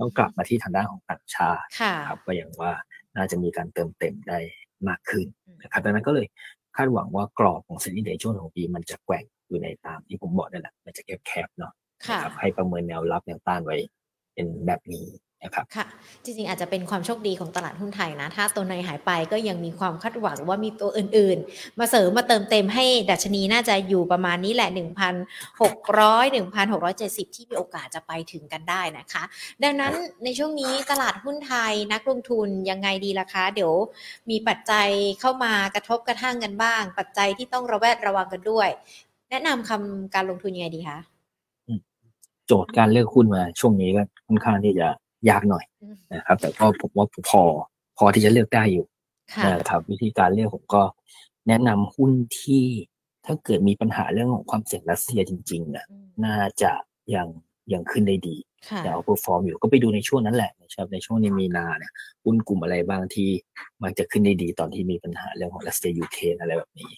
ต้องกลับมาที่ทางด้านของต่างชาติค่ะครับก็อย่างว่าน่าจะมีการเติมเต็มได้มากขึ้นอืมนะครับดังนั้นก็เลยคาดหวังว่ากรอบของเซ็นดิ้งเดย์ช่วงของปีมันจะแกว่งอยู่ในตามที่ผมบอกนั่นแหละมันจะแคบๆเนาะค่ะนะครับให้ประเมินแนวรับแนวต้านไว้เป็นแบบนี้ นะครับค่ะจริงๆ อาจจะเป็นความโชคดีของตลาดหุ้นไทยนะ ถ้าตัวในหายไปก็ยังมีความคาดหวังว่ามีตัวอื่นๆ มาเสริมมาเติมเต็มให้ดัชนีน่าจะอยู่ประมาณนี้แหละ 1,600 1,670 ที่มีโอกาสจะไปถึงกันได้นะคะ ดังนั้นในช่วงนี้ตลาดหุ้นไทยนักลงทุนยังไงดีล่ะคะ เดี๋ยวมีปัจจัยเข้ามากระทบกระทั่งกันบ้าง ปัจจัยที่ต้องระแวดระวังกันด้วย แนะนำคำการลงทุนยังไงดีคะโจทย์การเลือกหุ้นมาช่วงนี้ก็ค่อนข้างที่จะ ยากหน่อยนะครับ แต่ก็ผมว่าพอพอที่จะเลือกได้อยู่นะครับ วิธีการเลือกผมก็แนะนำหุ้นที่ถ้าเกิดมีปัญหาเรื่องของความเสี่ยงรัสเซียจริงๆนะน่าจะยังยังขึ้นได้ดีแต่ outperform อยู่ก็ไปดูในช่วงนั้นแหละนะครับในช่วงนี้มีนาเนี่ยหุ้นกลุ่มอะไรบางที่มันจะขึ้นได้ดีตอนที่มีปัญหาเรื่องของรัสเซียยูเครนอะไรแบบนี้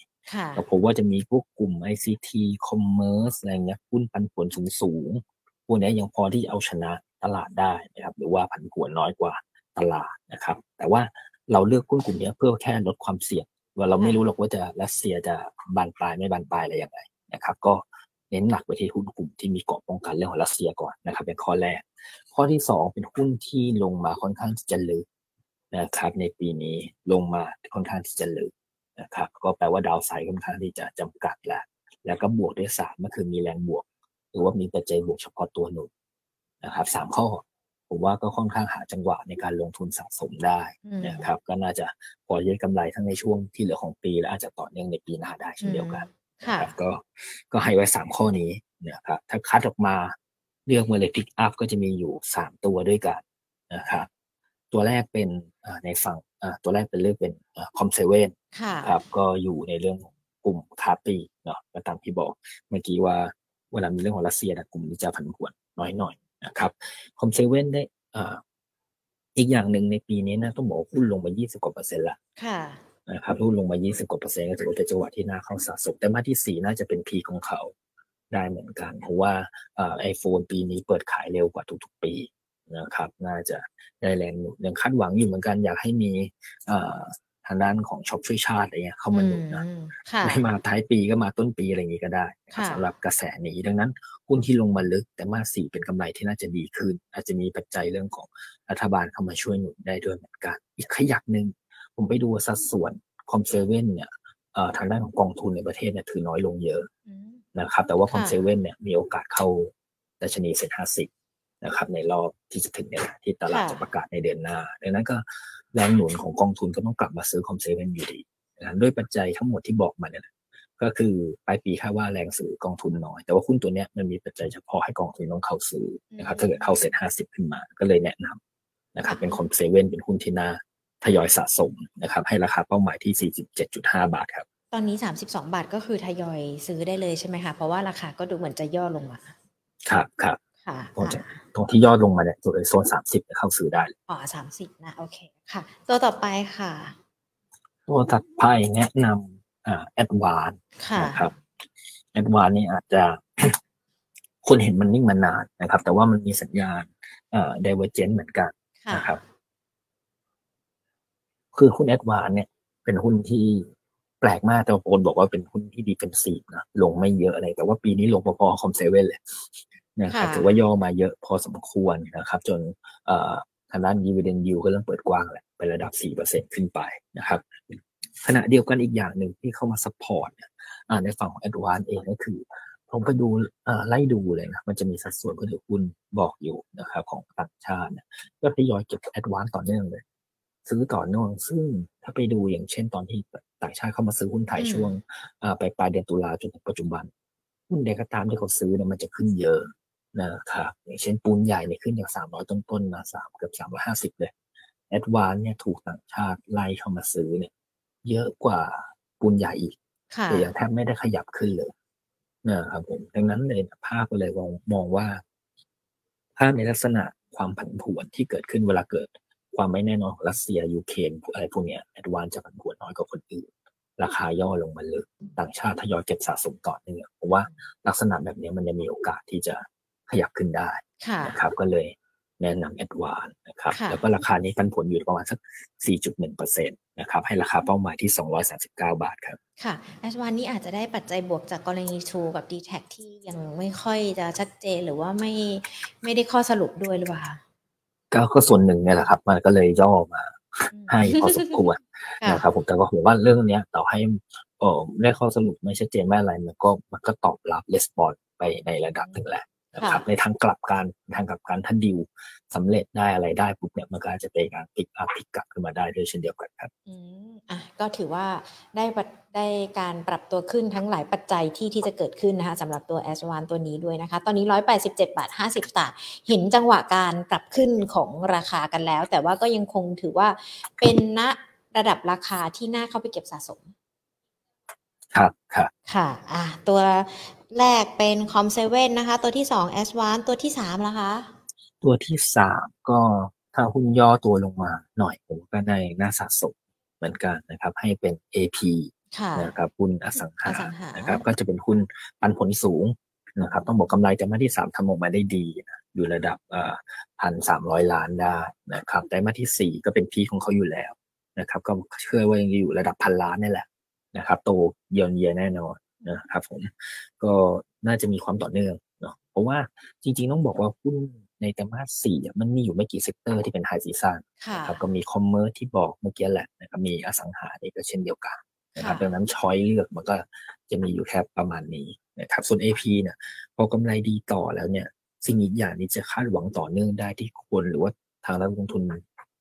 ก็พบว่าจะมีพวกกลุ่ม ICT Commerce อะไรเงี้ยหุ้นปันผลสูงสูงพวกนี้ยังพอที่จะเอาชนะ ตลาดได้นะครับหรือว่าผันผวนน้อยกว่าตลาดนะครับ แต่ว่าเราเลือกหุ้นกลุ่มนี้เพื่อแค่ลดความเสี่ยงว่าเราไม่รู้หรอกว่าจะรัสเซียจะบานปลายไม่บานปลายอะไรอย่างไรนะครับ ก็เน้นหนักไปที่หุ้นกลุ่มที่มีเกาะป้องกันเรื่องของรัสเซียก่อนนะครับเป็นข้อแรก ข้อที่สองเป็นหุ้นที่ลงมาค่อนข้างจะลึกนะครับในปีนี้ลงมาค่อนข้างที่จะลึกนะครับ ก็แปลว่าดาวไซด์ค่อนข้างที่จะจำกัดแล้วแล้วก็บวกด้วยสามก็คือมีแรงบวก หรือว่ามีปัจจัยบวกเฉพาะตัวหนุน นะครับสามข้อ ผมว่าก็ค่อนข้างหาจังหวะในการลงทุนสะสมได้นะครับ ก็น่าจะพอจะกำไรทั้งในช่วงที่เหลือของปี และอาจจะต่อเนื่องในปีหน้าได้เช่นเดียวกันครับก็ก็ให้ไว้สามข้อนี้นะครับถ้าคัดออกมาเลือกมาเลยพิกอัพก็จะมีอยู่สามตัวด้วยกันนะครับตัวแรกเป็นในฝั่งตัวแรกเป็นเรื่องเป็นคอมเซเว่นครับก็อยู่ในเรื่องกลุ่มคาปีเนาะก็ตามที่บอกเมื่อกี้ว่าเวลามีเรื่องของรัสเซียนะกลุ่มนี้จะผันผวนน้อยหน่อย นะครับคอมเซเว่นได้อีกอย่างหนึ่งในปีนี้นะต้องบอกหุ้นลงมา20กว่าเปอร์เซ็นต์ละนะครับหุ้นลงมา 20กว่าเปอร์เซ็นต์ก็ถือว่าเป็นจังหวะที่น่าเข้าสะสมไตรมาสที่ 4 น่าจะเป็น peak ของเขาได้เหมือนกัน เพราะว่าไอโฟนปีนี้เปิดขายเร็วกว่าทุกๆปีนะครับ น่าจะได้แรงหนุนยังคาดหวังอยู่เหมือนกันอยากให้มี ทางด้านของช็อปช่วยชาติอะไรเงี้ยเข้ามาหนุนนะไม่มาท้ายปีก็มาต้นปีอะไรอย่างนี้ก็ได้สำหรับกระแสนี้ดังนั้นหุ้นที่ลงมาลึกแต่มาสี่เป็นกำไรที่น่าจะดีขึ้น อาจจะมีปัจจัยเรื่องของรัฐบาลเข้ามาช่วยหนุนได้ด้วยเหมือนกัน อีกขยักหนึ่งผมไปดูสัดส่วนคอมเซเว่นเนี่ยทางด้านของกองทุนในประเทศเนี่ยถือน้อยลงเยอะนะครับ แต่ว่าคอมเซเว่นเนี่ยมีโอกาสเข้าดัชนีเซ็นห้าสิบนะครับในรอบที่จะถึงเนี่ยที่ตลาดจะประกาศในเดือนหน้า ดังนั้นก็ แรงหนุนของกองทุนก็ต้องกลับมาซื้อคอมเซเว่นอยู่ดีนะด้วยปัจจัยทั้งหมดที่บอกมาเนี่ยก็คือปลายปีคาดว่าแรงซื้อกองทุนน้อย แต่ว่าหุ้นตัวเนี้ยมันมีปัจจัยเฉพาะให้กองทุนต้องเข้าซื้อนะครับถ้าเกิดเข้าเซ็นห้าสิบขึ้นมา ก็เลยแนะนำนะครับ เป็นคอมเซเว่นเป็นหุ้นที่น่าทยอยสะสมนะครับ ให้ราคาเป้าหมายที่ 47.5 บาทครับ ตอนนี้ 32 บาทก็คือทยอยซื้อได้เลยใช่ไหมคะ เพราะว่าราคาก็ดูเหมือนจะย่อลงมา ครับครับ ค่ะตรงที่ย่อลงมาเนี่ยตัวโซน30เข้าซื้อได้อ๋อ30นะโอเคค่ะ ตัวต่อไปค่ะ ตัวถัดไปแนะนำอ่าแอดวานซ์นะครับแอดวานซ์นี่อาจจะคนเห็นมันนิ่งมานานนะครับ แต่ว่ามันมีสัญญาณอ่า divergent เหมือนกันนะครับ คือหุ้นแอดวานซ์เนี่ย เป็นหุ้นที่แปลกมากแต่ก่อนบอกว่าเป็นหุ้นที่ defensive นะลงไม่เยอะอะไร แต่ว่าปีนี้ลงพอๆคอมเซเว่นเลย นะครับถือว่าย่อมาเยอะพอสมควรนะครับ จนทางด้านยีเวเดนยูก็เริ่มเปิดกว้างแหละไประดับ 4%ขึ้นไปนะครับขณะเดียวกันอีกอย่างหนึ่งที่เข้ามา support ในฝั่งของแอดวานซ์เองก็คือผมไปดูไล่ดูเลยนะมันจะมีสัดส่วนผู้ถือหุ้นบอกอยู่นะครับ ของต่างชาติก็ทยอยเก็บแอดวานซ์ต่อเนื่องเลย ซื้อต่อเนื่องซึ่งถ้าไปดูอย่างเช่นตอนที่ต่างชาติเข้ามาซื้อหุ้นไทยช่วงไปปลายเดือนตุลาจนถึงปัจจุบันหุ้นใดก็ตามที่เขาซื้อเนี่ยมันจะขึ้นเยอะ นะครับอย่างเช่นปูนใหญ่เนี่ยขึ้นจากสามร้อยต้นๆมาสามเกือบสามร้อยห้าสิบเลยแอดวานเนี่ยถูกต่างชาติไล่เข้ามาซื้อเนี่ย เยอะกว่าปูนใหญ่อีกแต่ยังแทบไม่ได้ขยับขึ้นเลยนะครับผมดังนั้นเลยภาพก็เลยมองมองว่าภาพในลักษณะความผันผวนที่เกิดขึ้นเวลาเกิดความไม่แน่นอนของรัสเซียยูเครนอะไรพวกนี้แอดวานจะผันผวนน้อยกว่าคนอื่น ราคาย่อลงมาเลยต่างชาติทยอยเก็บสะสมต่อเนื่องเพราะว่าลักษณะแบบนี้มันจะมีโอกาสที่จะ ขยับขึ้นได้นะครับก็เลยแนะนำแอดวานนะครับแล้วก็ราคานี้ปันผลอยู่ประมาณสัก 4.1%นะครับให้ราคาเป้าหมายที่ 239 บาทครับ ค่ะแอดวานนี้อาจจะได้ปัจจัยบวกจากกรณีทูกับ d t แทที่ยังไม่ค่อยจะชัดเจนหรือว่าไม่ไม่ได้ข้อสรุปด้วยหรือเปล่าก็ก็ส่วนหนึ่งเนี่ยแหละครับ มันก็เลยย่อมาให้พอสมควรนะครับผมแต่ก็ผมว่าเรื่องเนี้ยต่อให้เออได้ข้อสรุปไม่ชัดเจนไม่อะไรมันก็มันก็ตอบรับレスปอนไปในระดับหนึ่งแหละ นะครับในทางกลับการทางกลับการถ้าดิวสำเร็จได้อะไรได้ปุ๊บเนี่ยมันก็จะเป็นการปิกอัพพิกกลับขึ้นมาได้ด้วยเช่นเดียวกันครับอืมอะก็ถือว่าได้ได้การปรับตัวขึ้นทั้งหลายปัจจัยที่ที่จะเกิดขึ้นนะคะสำหรับตัว s อตัวนี้ด้วยนะคะ ตอนนี้ 187 บาท 50 สตางค์เห็นจังหวะการปรับขึ้นของราคากันแล้ว แต่ว่าก็ยังคงถือว่าเป็นณระดับราคาที่น่าเข้าไปเก็บสะสม ครับครับค่ะอะตัวแรกเป็นคอมเซเว่นนะคะ ตัวที่สองแอสวานตัวที่สามละคะ ตัวที่สามก็ถ้าหุ้นย่อตัวลงมาหน่อยผมก็ในน่าสะสมเหมือนกันนะครับ ให้เป็น AP นะครับหุ้นอสังหานะครับ ก็จะเป็นหุ้นปันผลสูงนะครับ ต้องบอกกำไรไตรมาสที่สามทำออกมาได้ดีนะอยู่ระดับพันสามร้อยล้านได้นะครับไตรมาสที่สี่ก็เป็น peak ของเขาอยู่แล้วนะครับ ก็เชื่อว่ายังอยู่ระดับพันล้านนี่แหละ นะครับโตเยียนเยียแน่นอนนะครับผมก็น่าจะมีความต่อเนื่องเนาะเพราะว่าจริงๆต้องบอกว่าหุ้นในไตรมาสสี่มันมีอยู่ไม่กี่ sector ที่เป็น high season ครับก็มี commerce ที่บอกเมื่อกี้แหละนะครับมีอสังหานี่ก็เช่นเดียวกันนะครับดังนั้นช้อยเลือกมันก็จะมีอยู่แค่ประมาณนี้นะครับส่วน AP เนี่ยพอกำไรดีต่อแล้วเนี่ยสิ่งอีกอย่างนี้จะคาดหวังต่อเนื่องได้ที่คนหรือว่าทางนักลงทุน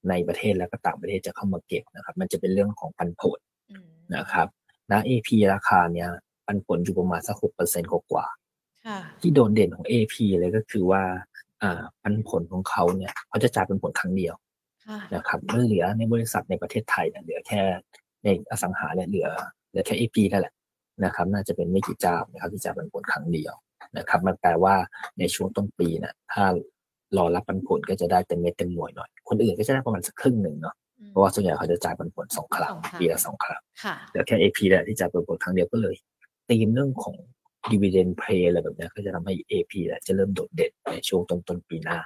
ในประเทศและก็ต่างประเทศจะเข้ามาเก็บนะครับ มันจะเป็นเรื่องของปันผลนะครับ นะ AP ราคาเนี่ยปันผลอยู่ประมาณสักหกเปอร์เซ็นต์กว่าที่โดนเด่นของ AP เลยก็คือว่า อ่าปันผลของเขาเนี่ยเขาจะจ่ายเป็นผลครั้งเดียวนะครับมันเหลือในบริษัทในประเทศไทยเนี่ยเหลือแค่ในอสังหาเนี่ยเหลือเหลือแค่ AP นั่นแหละนะครับ น่าจะเป็นไม่กี่เจ้านะครับที่จ่ายเป็นผลครั้งเดียวนะครับ มันแปลว่าในช่วงต้นปีเนี่ยถ้ารอรับปันผลก็จะได้เต็มเม็ดเต็มหน่วยหน่อย คนอื่นก็จะได้ประมาณสักครึ่งหนึ่งเนาะ เพราะว่าส่วนใหญ่เขาจะจ่ายปันผลสองครั้งปีละสองครั้งเหลือแค่ AP แหละที่จ่ายปันผลครั้งเดียวก็เลยตีมเรื่องของ dividend play อะไรแบบนี้ก็จะทำให้ AP แหละจะเริ่มโดดเด่นในช่วงต้นต้นปีหน้า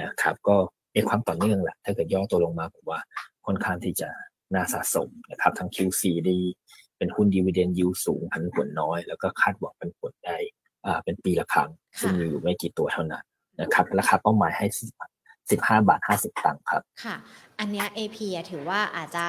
นะครับ ก็มีความต่อเนื่องแหละถ้าเกิดย่อตัวลงมาผมว่าค่อนข้างที่จะน่าสะสมนะครับทั้ง Q4 ดีเป็นหุ้นดีเวเดนยิวสูงพันผลน้อย แล้วก็คาดหวังเป็นผลได้อ่าเป็นปีละครั้ง ซึ่งมีอยู่ไม่กี่ตัวเท่านั้นนะครับราคาเป้าหมายให้ สิบห้าบาทห้าสิบตังค์ครับ ค่ะ อันนี้ AP ถือว่าอาจจะ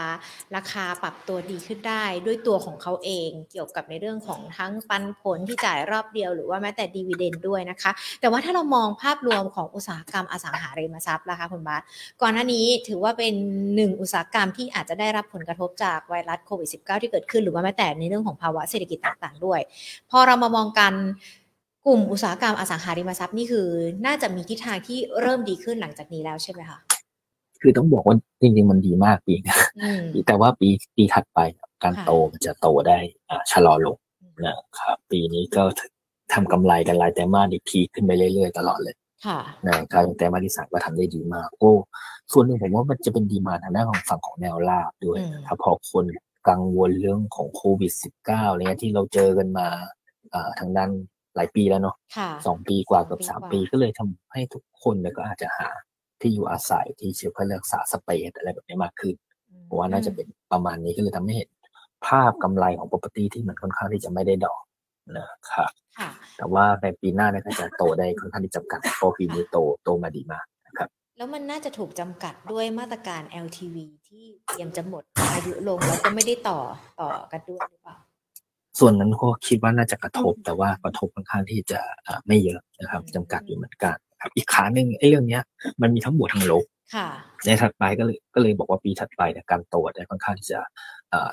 ราคาปรับตัวดีขึ้นได้ด้วยตัวของเขาเองเกี่ยวกับในเรื่องของทั้งปันผลที่จ่ายรอบเดียวหรือว่าแม้แต่ดีเวเดนด้วยนะคะ แต่ว่าถ้าเรามองภาพรวมของอุตสาหกรรมอสังหาริมทรัพย์นะคะคุณบาสก่อนหน้านี้ถือว่าเป็นหนึ่งอุตสาหกรรมที่อาจจะได้รับผลกระทบจากไวรัสโควิด -19 ที่เกิดขึ้นหรือว่าแม้แต่ในเรื่องของภาวะเศรษฐกิจต่างๆด้วย พอเรามามองกัน กลุ่มอุตสาหกรรมอสังหาริมทรัพย์นี่คือ น่าจะมีทิศทางที่เริ่มดีขึ้นหลังจากนี้แล้วใช่ไหมคะคือต้องบอกว่าจริงๆมันดีมากปีนะแต่ว่าปีปีถัดไปการโตมันจะโตได้ชะลอลงนะครับปีนี้ก็ทำกำไรกันรายแต่มาดีพีขึ้นไปเรื่อยๆตลอดเลยนะครับแต่มาที่สามก็ทำได้ดีมากโอ้ส่วนหนึ่งผมว่ามันจะเป็นดีมาทางด้านของฝั่งของแนวราบด้วยถ้าพอคนกังวลเรื่องของโควิด -19 อะไรเงี้ยที่เราเจอกันมาทางด้าน หลายปีแล้วเนาะสองปีกว่ากับสามปีก็เลยทำให้ทุกคนเนี่ยก็อาจจะหาที่อยู่อาศัยที่เชื่อเพื่อรักษาสเปซอะไรแบบนี้มากขึ้นผมว่าน่าจะเป็นประมาณนี้ก็เลยทำให้เห็นภาพกำไรของ property ที่มันค่อนข้างที่จะไม่ได้ดอกนะครับแต่ว่าในปีหน้าเนี่ยก็จะโตได้ค่อนข้างที่จำกัดเพราะปีนี้โตโตมาดีมากนะครับแล้วมันน่าจะถูกจำกัดด้วยมาตรการ LTV ที่เตรียมจะหมดอายุลงแล้วก็ไม่ได้ต่อต่อกันด้วยหรือเปล่า ส่วนนั้นก็คิดว่าน่าจะกระทบ แต่ว่ากระทบค่อนข้างที่จะไม่เยอะนะครับจำกัดอยู่เหมือนกันครับอีกขาหนึ่งไอ้เรื่องเนี้ย มันมีทั้งบวกทั้งลบในถัดไปก็เลยก็เลยบอกว่าปีถัดไปเนี่ยการโตได้ค่อนข้างที่จะ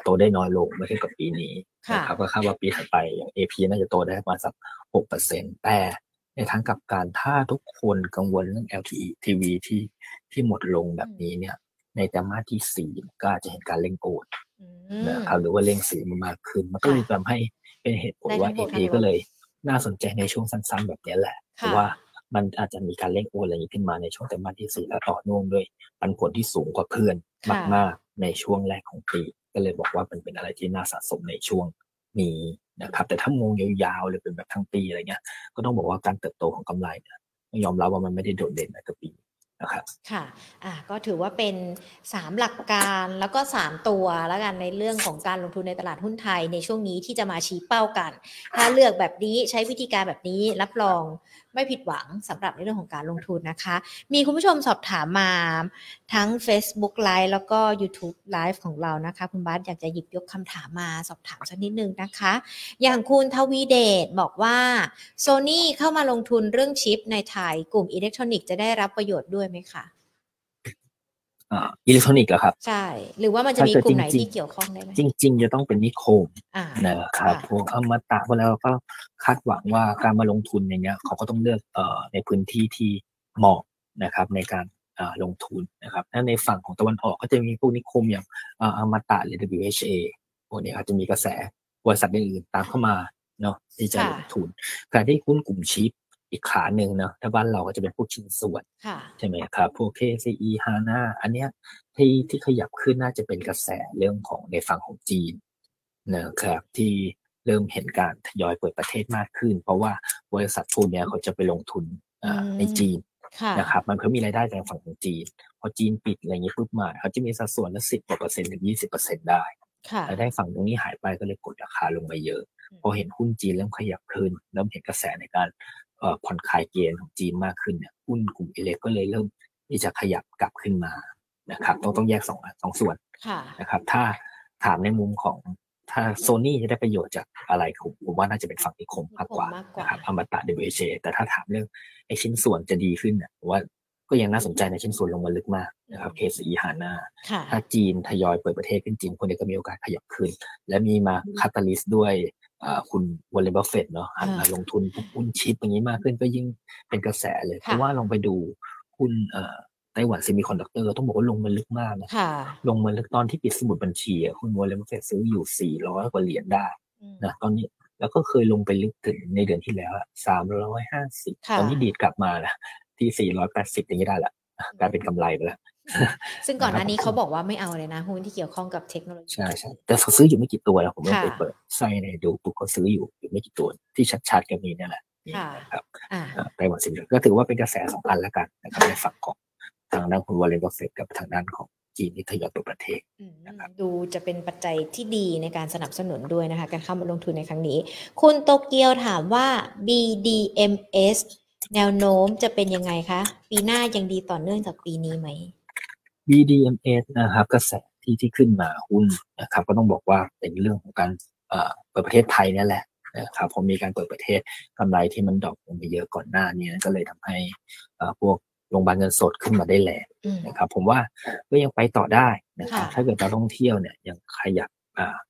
โตได้น้อยลงเมื่อเทียบกับปีนี้นะครับก็คาดว่าปีถัดไปอย่าง AP น่าจะโตได้ประมาณสักหกเปอร์เซ็นต์แต่ในทางกับการถ้าทุกคนกังวลเรื่อง LTE TV ที่ที่หมดลงแบบนี้เนี่ย ในแต่มาที่สี่ก็อาจจะเห็นการเล่งโกดนะครับหรือว่าเล่งสีมันมากขึ้น มันก็เลยทำให้เป็นเหตุผลว่า AP ก็เลยน่าสนใจในช่วงสั้นๆ แบบนี้แหละเพราะว่ามันอาจจะมีการเล่งโอนอะไรอย่างนี้ขึ้นมาในช่วงไตรมาสที่สี่และต่อเนื่องด้วยปันผลที่สูงกว่าเพื่อนมากๆในช่วงแรกของปี ก็เลยบอกว่ามันเป็นอะไรที่น่าสะสมในช่วงนี้นะครับ แต่ถ้ามองยาวๆเลยเป็นแบบทั้งปีอะไรเงี้ย ก็ต้องบอกว่าการเติบโตของกำไรเนี่ยยอมรับว่ามันไม่ได้โดดเด่นในกับปี นะครับค่ะอ่าก็ถือว่าเป็น 3 หลักการแล้วก็ 3 ตัวแล้วกันในเรื่องของการลงทุนในตลาดหุ้นไทยในช่วงนี้ที่จะมาชี้เป้ากัน ถ้าเลือกแบบนี้ใช้วิธีการแบบนี้รับรองไม่ผิดหวังสำหรับในเรื่องของการลงทุนนะคะ มีคุณผู้ชมสอบถามมาทั้ง Facebook Live แล้วก็ YouTube Live ของเรานะคะ คุณบาสอยากจะหยิบยกคำถามมาสอบถามสักนิดนึงนะคะ อย่างคุณทวีเดชบอกว่า Sony เข้ามาลงทุนเรื่องชิปในไทยกลุ่มอิเล็กทรอนิกส์จะได้รับประโยชน์ด้วยไหมคะอิเล็กทรอนิกส์อะครับ ใช่ หรือว่ามันจะมีกลุ่มไหนที่เกี่ยวข้องได้ไหมจริง ๆ จะต้องเป็นนิคมนะครับพวกอมตะพวกแล้วก็คาดหวังว่าการมาลงทุนอย่างเงี้ยเขาก็ต้องเลือกเอ่อในพื้นที่ที่เหมาะนะครับ ในการลงทุนนะครับถ้าในฝั่งของตะวันออกก็จะมีพวกนิคมอย่างอมตะหรือ WHA พวกนี้อาจจะมีกระแสบริษัทอื่นๆตามเข้ามาเนาะที่จะลงทุนขณะที่หุ้นกลุ่มชิป อีกขาหนึ่งเนาะถ้าบ้านเราก็จะเป็นพวกชิ้นส่วนใช่ไหมครับ พวก KCE HANA อันเนี้ยที่ที่ขยับขึ้นน่าจะเป็นกระแสเรื่องของในฝั่งของจีนนะครับที่เริ่มเห็นการทยอยเปิดประเทศมากขึ้น เพราะว่าบริษัทพวกนี้เขาจะไปลงทุนในจีนนะครับมันเพิ่มมีรายได้จากฝั่งของจีน พอจีนปิดอะไรเงี้ยปุ๊บมาเขาจะมีสัดส่วนละสิบกว่าเปอร์เซ็นต์ถึงยี่สิบเปอร์เซ็นต์ได้รายได้ฝั่งตรงนี้หายไปก็เลยกดราคาลงมาเยอะ พอเห็นหุ้นจีนเริ่มขยับขึ้นเริ่มเห็นกระแสในการ ผ่อนคลายเกณฑ์ของจีนมากขึ้นเนี่ยหุ้นกลุ่มอิเล็กก็เลยเริ่มที่จะขยับกลับขึ้นมานะครับต้องต้องแยกสองสองส่วนนะครับ ถ้าถามในมุมของถ้าโซนี่จะได้ประโยชน์จากอะไรผมผมว่าน่าจะเป็นฝั่งนิคมมากกว่านะครับอมตะเดเวเชแต่ถ้าถามเรื่องไอชิ้นส่วนจะดีขึ้นเนี่ยว่าก็ยังน่าสนใจในชิ้นส่วนลงมาลึกมากนะครับเคสอีฮาน่าถ้าจีนทยอยเปิดประเทศขึ้นจีนคนเดียก็มีโอกาสขยับขึ้น และมีมาคาตาลิสด้วย คุณวอลเลนบัฟเฟตเนาะหันมาลงทุนหุ้นชิปอย่างนี้มากขึ้นก็ยิ่งเป็นกระแสเลย เพราะว่าลองไปดูหุ้นไต้หวันเซมิคอนดักเตอร์ต้องบอกว่าลงมาลึกมากนะลงมาลึกตอนที่ปิดสมุดบัญชีคุณวอร์เรนบัฟเฟตต์ซื้ออยู่ 400 กว่าเหรียญได้นะตอนนี้แล้วก็เคยลงไปลึกถึงในเดือนที่แล้วสามร้อยห้าสิบตอนนี้ดีดกลับมาละที่สี่ร้อยแปดสิบอย่างนี้ได้ละกลายเป็นกำไรไปแล้ว ซึ่งก่อนหน้านี้เขาบอกว่าไม่เอาเลยนะหุ้นที่เกี่ยวข้องกับเทคโนโลยีใช่ใช่แต่เขาซื้ออยู่ไม่กี่ตัวแล้วผมไม่ไปเปิดไส้ในดูปุ๊บเขาซื้ออยู่อยู่ไม่กี่ตัวที่ชัดๆก็มีนี่แหละครับไต้หวันสิงก็ถือว่าเป็นกระแสสองอันแล้วกันนะครับในฝั่งของทางด้านคุณวอร์เรนบัฟเฟตต์กับทางด้านของจีนที่ทยอยเปิดประเทศนะครับดูจะเป็นปัจจัยที่ดีในการสนับสนุนด้วยนะคะ การเข้ามาลงทุนในครั้งนี้ คุณโตเกียวถามว่า BDMS แนวโน้มจะเป็นยังไงคะ ปีหน้ายังดีต่อเนื่องจากปีนี้ไหม BDMS นะครับกระแสที่ที่ขึ้นมาหุ้นนะครับ ก็ต้องบอกว่าเป็นเรื่องของการเปิดประเทศไทยนี่แหละนะครับพอมีการเปิดประเทศกำไรที่มันดรอปลงไปเยอะก่อนหน้านี้ก็เลยทำให้พวกโรงพยาบาลเงินสดขึ้นมาได้แรงนะครับ ผมว่าก็ยังไปต่อได้นะครับถ้าเกิดการท่องเที่ยวเนี่ยยังขยับ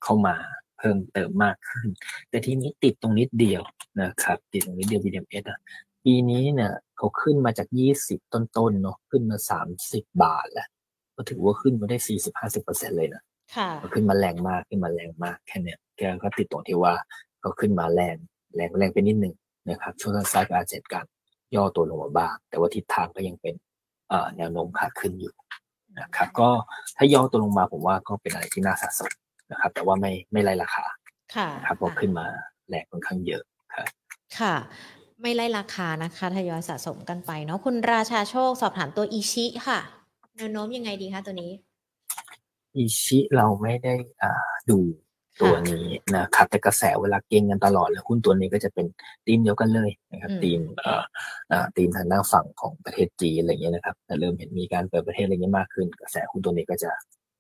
เข้ามาเพิ่มเติมมากขึ้น แต่ทีนี้ติดตรงนิดเดียวนะครับ ติดตรงนิดเดียว BDMs อะปีนี้เนี่ยเขาขึ้นมาจากยี่สิบต้นๆเนาะขึ้นมาสามสิบบาทแล้ว ก็ถือว่าขึ้นมาได้สี่สิบห้าสิบเปอร์เซ็นเลยนะค่ะขึ้นมาแรงมากขึ้นมาแรงมากแค่เนี้ยแกก็ติดตรงที่ว่าเขาขึ้นมาแรงแรงแรงไปนิดนึงนะครับช่วงสั้นๆก็อาจจะการย่อตัวลงมาบ้าง แต่ว่าทิศทางก็ยังเป็นแนวโน้มขาขึ้นอยู่นะครับก็ถ้าย่อตัวลงมาผมว่าก็เป็นอะไรที่น่าสะสมนะครับ แต่ว่าไม่ไม่ไล่ราคาค่ะครับเพราะขึ้นมาแรงค่อนข้างเยอะครับค่ะ ไม่ไล่ราคานะคะทยอยสะสมกันไปเนาะคุณราชาโชคสอบถามตัวอิชิค่ะ แนวโน้มยังไงดีคะตัวนี้ อิชิเราไม่ได้อ่าดูตัวนี้นะครับแต่กระแสเวลาเก่งกันตลอดแล้วหุ้นตัวนี้ก็จะเป็นทีมเดียวกันเลยนะครับทีมเอ่ออ่าทีมทางด้านฝั่งของประเทศจีนอะไรเงี้ยนะครับแต่เริ่มเห็นมีการเปิดประเทศอะไรเงี้ยมากขึ้น กระแสหุ้นตัวนี้ก็จะ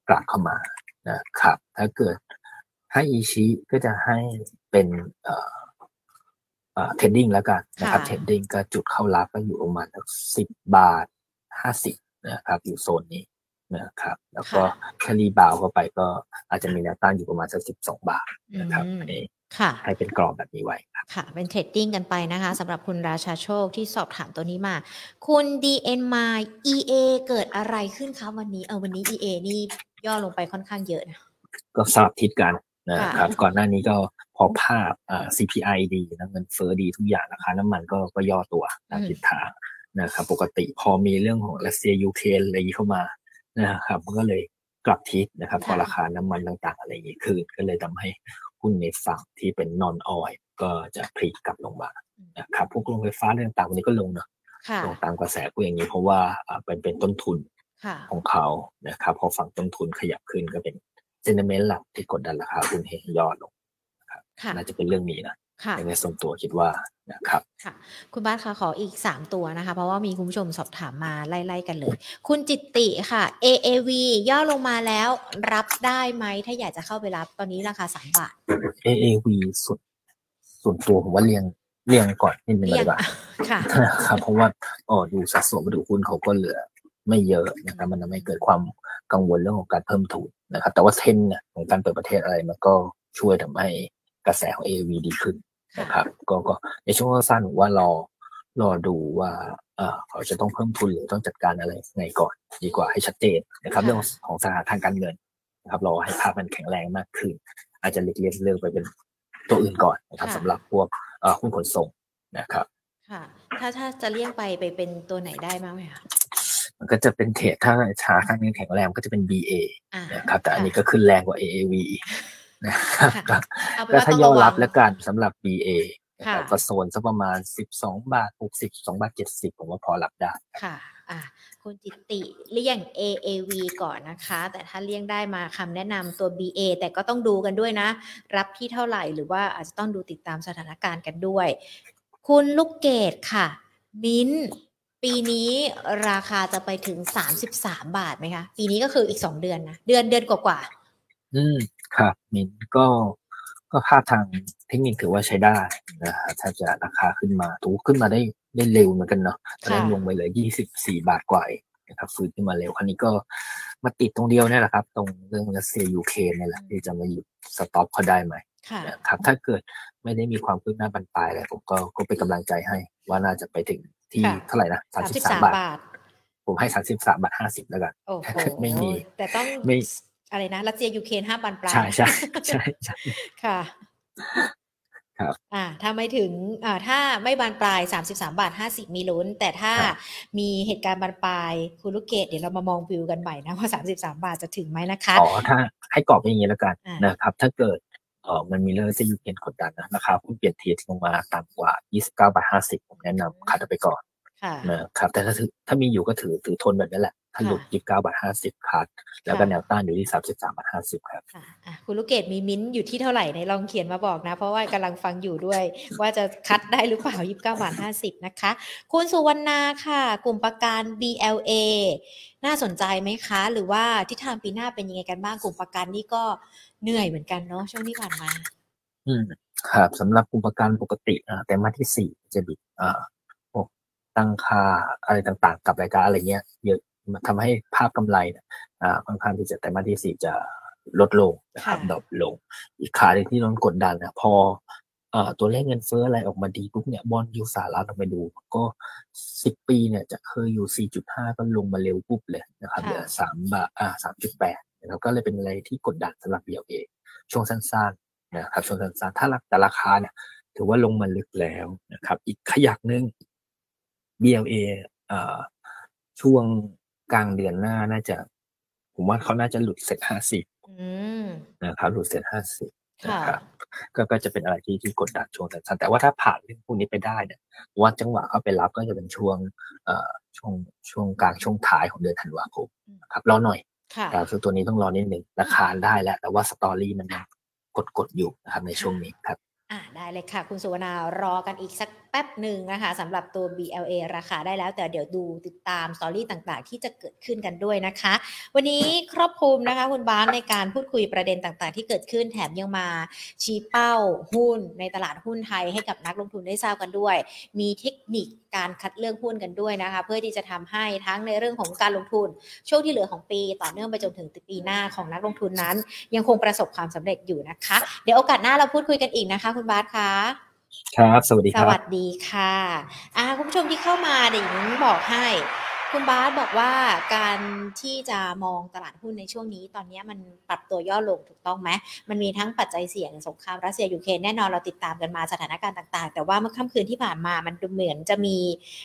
กลับเข้ามานะครับถ้าเกิดให้อิชิก็จะให้เป็นเอ่อ trading แล้วกันนะครับ trading ก็จุดเข้ารับก็อยู่ประมาณสิบบาทห้าสิบ นะครับอยู่โซนนี้นะครับแล้วก็ถ้า rebound เข้าไปก็อาจจะมีแนวต้านอยู่ประมาณสักสิบสองบาทนะครับอันนี้ให้เป็นกรอบแบบนี้ไว้ครับค่ะ เป็น trading กันไปนะคะสำหรับคุณราชาโชคที่สอบถามตัวนี้มา คุณ DN มา EA เกิดอะไรขึ้นคะวันนี้เออวันนี้ EA นี่ย่อลงไปค่อนข้างเยอะนะก็สลับทิศกันนะครับก่อนหน้านี้ก็พอภาพอ่า CPI ดีนะเงินเฟ้อดีทุกอย่างราคาน้ำมันก็ก็ย่อตัวตามทิศทาง นะครับปกติพอมีเรื่องของรัสเซียยูเครนอะไรเข้ามานะครับมันก็เลยกลับทิศนะครับพอราคาน้ำมันต่างๆ อะไรอย่างนี้ขึ้นก็เลยทำให้หุ้นในฝั่งที่เป็นนอนออยก็จะพลิกกลับลงมานะครับพวกโรงไฟฟ้าเรื่องต่างวันนี้ก็ลงเนาะลงตามกระแสกูอย่างนี้เพราะว่าเป็นเป็นต้นทุนของเขานะครับพอฝั่งต้นทุนขยับขึ้นก็เป็นเซนเมนต์หลักที่กดดันราคาหุ้นให้ย่อลงนะครับน่าจะเป็นเรื่องนี้นะ ในส่วนตัวคิดว่านะครับค่ะ คุณบ้านคะขออีกสามตัวนะคะ เพราะว่ามีคุณผู้ชมสอบถามมาไล่ๆกันเลย คุณจิตติค่ะ AAV ย่อลงมาแล้วรับได้ไหมถ้าอยากจะเข้าไปรับตอนนี้ราคาสามบาท AAV สุดส่วนตัวผมว่าเรียงเรียงก่อนนิดนึงเลยว่าค่ะครับเพราะว่าอ๋อดูสัดส่วนมาดูหุ้นเขาก็เหลือไม่เยอะนะครับมันทำให้เกิดความกังวลเรื่องของการเพิ่มทุนนะครับ แต่ว่าเทรนเนี่ยของการเปิดประเทศอะไรมันก็ช่วยทำให้กระแสของ AAV ดีขึ้น นะครับก็ก็ในช่วงสั้นๆว่ารอรอดูว่าเขาจะต้องเพิ่มทุนหรือต้องจัดการอะไรไงก่อน ดีกว่าให้ชัดเจนนะครับ เรื่องของสถานทางการเงินนะครับรอให้ภาพมันแข็งแรงมากขึ้น อาจจะเลียกเลือกไปเป็นตัวอื่นก่อนนะครับสำหรับพวกหุ้นขนส่งนะครับค่ะ ถ้าถ้าจะเลี่ยงไปไปเป็นตัวไหนได้บ้างไหมคะมันก็จะเป็นเทรดถ้าชาข้างนี้แข็งแรงก็จะเป็น BA นะครับแต่อันนี้ก็ขึ้นแรงกว่า AAV นะครับก็ถ้ายอมรับแล้วกันสำหรับ BA ก็โซนสักประมาณ 12 บาท 60 2บาท 70 ผมว่าพอรับได้ค่ะอะคุณจิตติเลี่ยง AAV ก่อนนะคะ แต่ถ้าเลี่ยงได้มาคำแนะนำตัว BA แต่ก็ต้องดูกันด้วยนะ รับที่เท่าไหร่หรือว่าอาจจะต้องดูติดตามสถานการณ์กันด้วย คุณลูกเกดค่ะ มิ้น ปีนี้ราคาจะไปถึง 33 บาทไหมคะ ปีนี้ก็คืออีก 2 เดือนนะ เดือนเดือนกว่าๆอืม ครับมิ้นก็ก็ภาพทางเทคนิคถือว่าใช้ได้นะฮะถ้าจะราคาขึ้นมาถูขึ้นมาได้ได้เร็วเหมือนกันเนาะตอนนั้นลงไปเลยยี่สิบสี่บาทกว่านะครับฟื้นขึ้นมาเร็วคราวนี้ก็มาติดตรงเดียวนี่แหละครับ ตรงเรื่องรัสเซียยูเครนนี่แหละที่จะมาหยุดสต็อปเขาได้ไหมครับถ้าเกิดไม่ได้มีความคืบหน้าบรรปลายอะไรผมก็ก็เป็นกำลังใจให้ว่าน่าจะไปถึงที่เท่าไหร่นะสามสิบสามบาท ผมให้สามสิบสามบาทห้าสิบแล้วกันไม่มี แต่ต้องไม่ อะไรนะรัสเซียยูเครนห้าบานปลายใช่ใช่ใช่ค่ะครับอ่าถ้าไม่ถึงอ่าถ้าไม่บานปลายสามสิบสามบาทห้าสิบมีลุ้น แต่ถ้ามีเหตุการณ์บานปลายคุณลูกเกดเดี๋ยวเรามามองวิวกันใหม่นะว่าสามสิบสามบาทจะถึงไหมนะคะอ๋อถ้าให้กรอบเป็นอย่างนี้แล้วกันนะครับ ถ้าเกิดเออมันมีเรื่องจะยูเครนกดดันนะนะครับคุณเปลี่ยนเทียลงมาต่ำกว่ายี่สิบเก้าบาทห้าสิบผมแนะนำคัดไปก่อนนะครับแต่ถ้าถือถ้ามีอยู่ก็ถือถือทนแบบนี้แหละ ถ้าหลุดยี่สิบเก้าบาทห้าสิบคัดแล้วก็แนวต้านอยู่ที่สามสิบสามบาทห้าสิบครับคุณลูกเกดมีมิ้นอยู่ที่เท่าไหร่ในลองเขียนมาบอกนะ เพราะว่ากำลังฟังอยู่ด้วย ว่าจะคัดได้หรือเปล่ายี่สิบเก้าบาทห้าสิบนะคะ คุณสุวรรณาค่ะ กลุ่มประกัน BLA น่าสนใจไหมคะ หรือว่าทิศทางปีหน้าเป็นยังไงกันบ้างกลุ่มประกันนี่ก็เหนื่อยเหมือนกันเนาะช่วงที่ผ่านมา อืมครับสำหรับกลุ่มประกันปกติอ่าแต่มาที่สี่จะบิดอ่าตั้งค่าอะไรต่างๆ กับรายการอะไรเงี้ยเยอะมัน ทำให้ภาพกำไรเนี่ยค่อนข้างที่จะแต่มาที่สี่จะลดลงนะครับดรอปลง อีกขาหนึ่งที่โดนกดดันนะพอตัวเลขเงินเฟ้ออะไรออกมาดีปุ๊บเนี่ยบอลยูสารัฐลงไปดู ก็สิบปีเนี่ยจะเคยอยู่สี่จุดห้าก็ลงมาเร็วปุ๊บเลยนะครับเหลือสามบาทอ่าสามจุดแปดนะครับก็เลยเป็นอะไรที่กดดันสำหรับเบียวเอช่วงสั้นๆนะครับช่วงสั้นๆถ้าแต่ราคาเนี่ยถือว่าลงมาลึกแล้วนะครับ อีกขยักหนึ่ง BLA อ่าช่วง กลางเดือนหน้าน่าจะ ผมว่าเขาน่าจะหลุดเซ็ตห้าสิบนะครับหลุดเซ็ตห้าสิบนะครับก็ก็จะเป็นอะไรที่ที่กดดันช่วงสั้นแต่ว่าถ้าผ่านเรื่องพวกนี้ไปได้เนี่ยว่าจังหวะเขาไปรับก็จะเป็นช่วงเอ่อช่วงช่วงกลางช่วงท้ายของเดือนธันวาคมครับรอหน่อยครับคือตัวนี้ต้องรอนิดหนึ่งราคาได้แล้ว แต่ว่าสตอรี่มันกดกดอยู่นะครับในช่วงนี้ครับ อ่าได้เลยค่ะ คุณสุวรรณารอกันอีกสักแป๊บหนึ่งนะคะสำหรับตัว BLA ราคาได้แล้ว แต่เดี๋ยวดูติดตามสตอรี่ต่างๆ ที่จะเกิดขึ้นกันด้วยนะคะ วันนี้ครอบคลุมนะคะคุณบ้านในการพูดคุยประเด็นต่างๆ ที่เกิดขึ้นแถมยังมาชี้เป้าหุ้นในตลาดหุ้นไทยให้กับนักลงทุนได้ทราบกันด้วย มีเทคนิคการคัดเลือกหุ้นกันด้วยนะคะ เพื่อที่จะทำให้ทั้งในเรื่องของการลงทุน ช่วงที่เหลือของปีต่อเนื่องไปจนถึงปีหน้าของนักลงทุนนั้น ยังคงประสบความสำเร็จอยู่นะคะ เดี๋ยวโอกาสหน้าเราพูดคุยกันอีกนะคะ คุณบาสคะ ครับ สวัสดีครับสวัสดีค่ะอ่าคุณผู้ชมที่เข้ามาเดี๋ยวนี้บอกให้ คุณบาสบอกว่าการที่จะมองตลาดหุ้นในช่วงนี้ ตอนนี้มันปรับตัวย่อลงถูกต้องไหมมันมีทั้งปัจจัยเสี่ยงสงครามรัสเซียยูเครนแน่นอนเราติดตามกันมาสถานการณ์ต่างๆ แต่ว่าเมื่อค่ำคืนที่ผ่านมามันดูเหมือนจะมี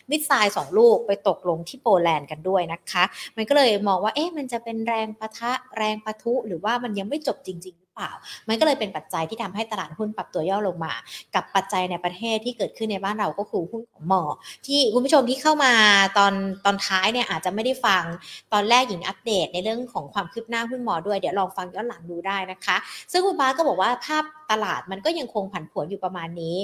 missile สองลูกไปตกลงที่โปแลนด์กันด้วยนะคะ มันก็เลยมองว่าเอ๊ะมันจะเป็นแรงปะทะแรงปะทุหรือว่ามันยังไม่จบจริง เปล่า มันก็เลยเป็นปัจจัยที่ทำให้ตลาดหุ้นปรับตัวย่อลงมา กับปัจจัยในประเทศที่เกิดขึ้นในบ้านเราก็คือหุ้นของหมอ ที่คุณผู้ชมที่เข้ามาตอนตอนท้ายเนี่ยอาจจะไม่ได้ฟังตอนแรกหญิงอัปเดตในเรื่องของความคืบหน้าหุ้นหมอด้วยเดี๋ยวลองฟังย้อนหลังดูได้นะคะ ซึ่งคุณบ้าก็บอกว่าภาพตลาดมันก็ยังคงผันผวนอยู่ประมาณนี้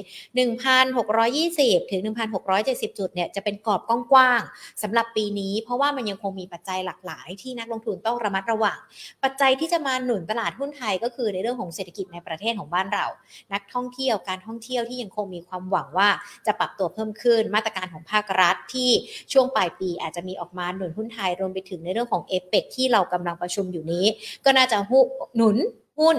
1,620 ถึง 1,670 จุดเนี่ยจะเป็นกรอบกว้างๆสำหรับปีนี้ เพราะว่ามันยังคงมีปัจจัยหลากหลายที่นักลงทุนต้องระมัดระวัง ปัจจัยที่จะมาหนุนตลาดหุ้นไทยก็คือในเรื่องของเศรษฐกิจในประเทศของบ้านเรา นักท่องเที่ยวการท่องเที่ยวที่ยังคงมีความหวังว่าจะปรับตัวเพิ่มขึ้น มาตรการของภาครัฐที่ช่วงปลายปีอาจจะมีออกมาหนุนหุ้นไทยรวมไปถึงในเรื่องของเอเปกที่เรากำลังประชุมอยู่นี้ ก็น่าจะหนุนหุ้น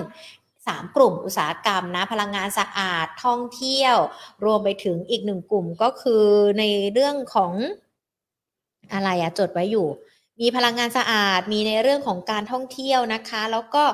3 กลุ่มอุตสาหกรรมนะพลังงานสะอาดท่องเที่ยว รวมไปถึงอีกหนึ่งกลุ่มก็คือในเรื่องของอะไรอะจดไว้อยู่ มีพลังงานสะอาดมีในเรื่องของการท่องเที่ยวนะคะ แล้วก็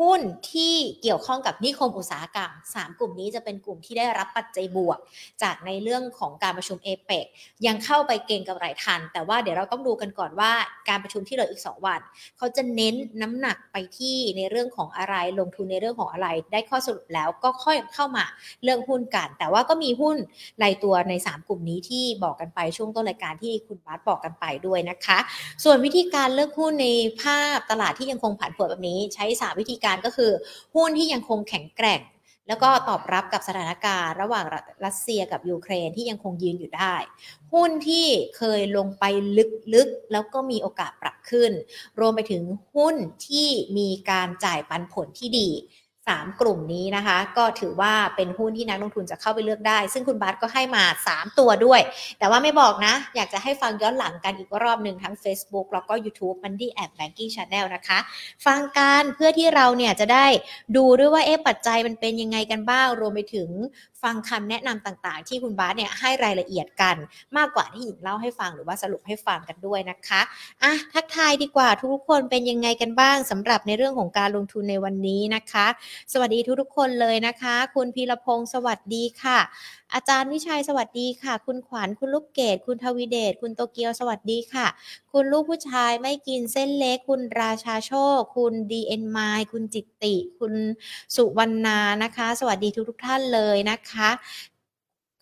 หุ้นที่เกี่ยวข้องกับนิคมอุตสาหกรรม 3 กลุ่มนี้จะเป็นกลุ่มที่ได้รับปัจจัยบวก จากในเรื่องของการประชุมเอเปกยังเข้าไปเก่งกับไรทัน แต่ว่าเดี๋ยวเราต้องดูกันก่อนว่าการประชุมที่เหลืออีก 2 วัน เขาจะเน้นน้ำหนักไปที่ในเรื่องของอะไรลงทุนในเรื่องของอะไร ได้ข้อสรุปแล้วก็ค่อยเข้ามาเรื่องหุ้นกัน แต่ว่าก็มีหุ้นรายตัวใน 3 กลุ่มนี้ที่บอกกันไปช่วงต้นรายการที่คุณบาสบอกกันไปด้วยนะคะ ส่วนวิธีการเลือกหุ้นในภาพตลาดที่ยังคงผันผวนแบบนี้ใช้3วิธีการก็คือ หุ้นที่ยังคงแข็งแกร่ง แล้วก็ตอบรับกับสถานการณ์ระหว่างรัสเซียกับยูเครนที่ยังคงยืนอยู่ได้ หุ้นที่เคยลงไปลึกๆ แล้วก็มีโอกาสปรับขึ้น รวมไปถึงหุ้นที่มีการจ่ายปันผลที่ดี 3 กลุ่มนี้นะคะ ก็ถือว่าเป็นหุ้นที่นักลงทุนจะเข้าไปเลือกได้ ซึ่งคุณบัสก็ให้มา 3 ตัวด้วย แต่ว่าไม่บอกนะ อยากจะให้ฟังย้อนหลังกันอีกรอบหนึ่งทั้ง Facebook แล้วก็ YouTube m o n d y App Banking Channel นะคะ ฟังกันเพื่อที่เราเนี่ยจะได้ดูด้วยว่าเอ๊ะปัจจัยมันเป็นยังไงกันบ้าง รวมไปถึง ฟังคำแนะนำต่างๆ ที่คุณบาสเนี่ยให้รายละเอียดกันมากกว่าที่หญิงเล่าให้ฟังหรือว่าสรุปให้ฟังกันด้วยนะคะอะทักทายดีกว่าทุกคนเป็นยังไงกันบ้างสำหรับในเรื่องของการลงทุนในวันนี้นะคะ สวัสดีทุกๆคนเลยนะคะ คุณพีรพงศ์สวัสดีค่ะ อาจารย์วิชัยสวัสดีค่ะ คุณขวัญคุณลูกเกดคุณทวีเดชคุณโตเกียวสวัสดีค่ะ คุณลูกผู้ชายไม่กินเส้นเล็ก คุณราชาโชค คุณดีเอ็นไมคุณจิตติ คุณสุวรรณานะคะ สวัสดีทุกๆท่านเลยนะคะ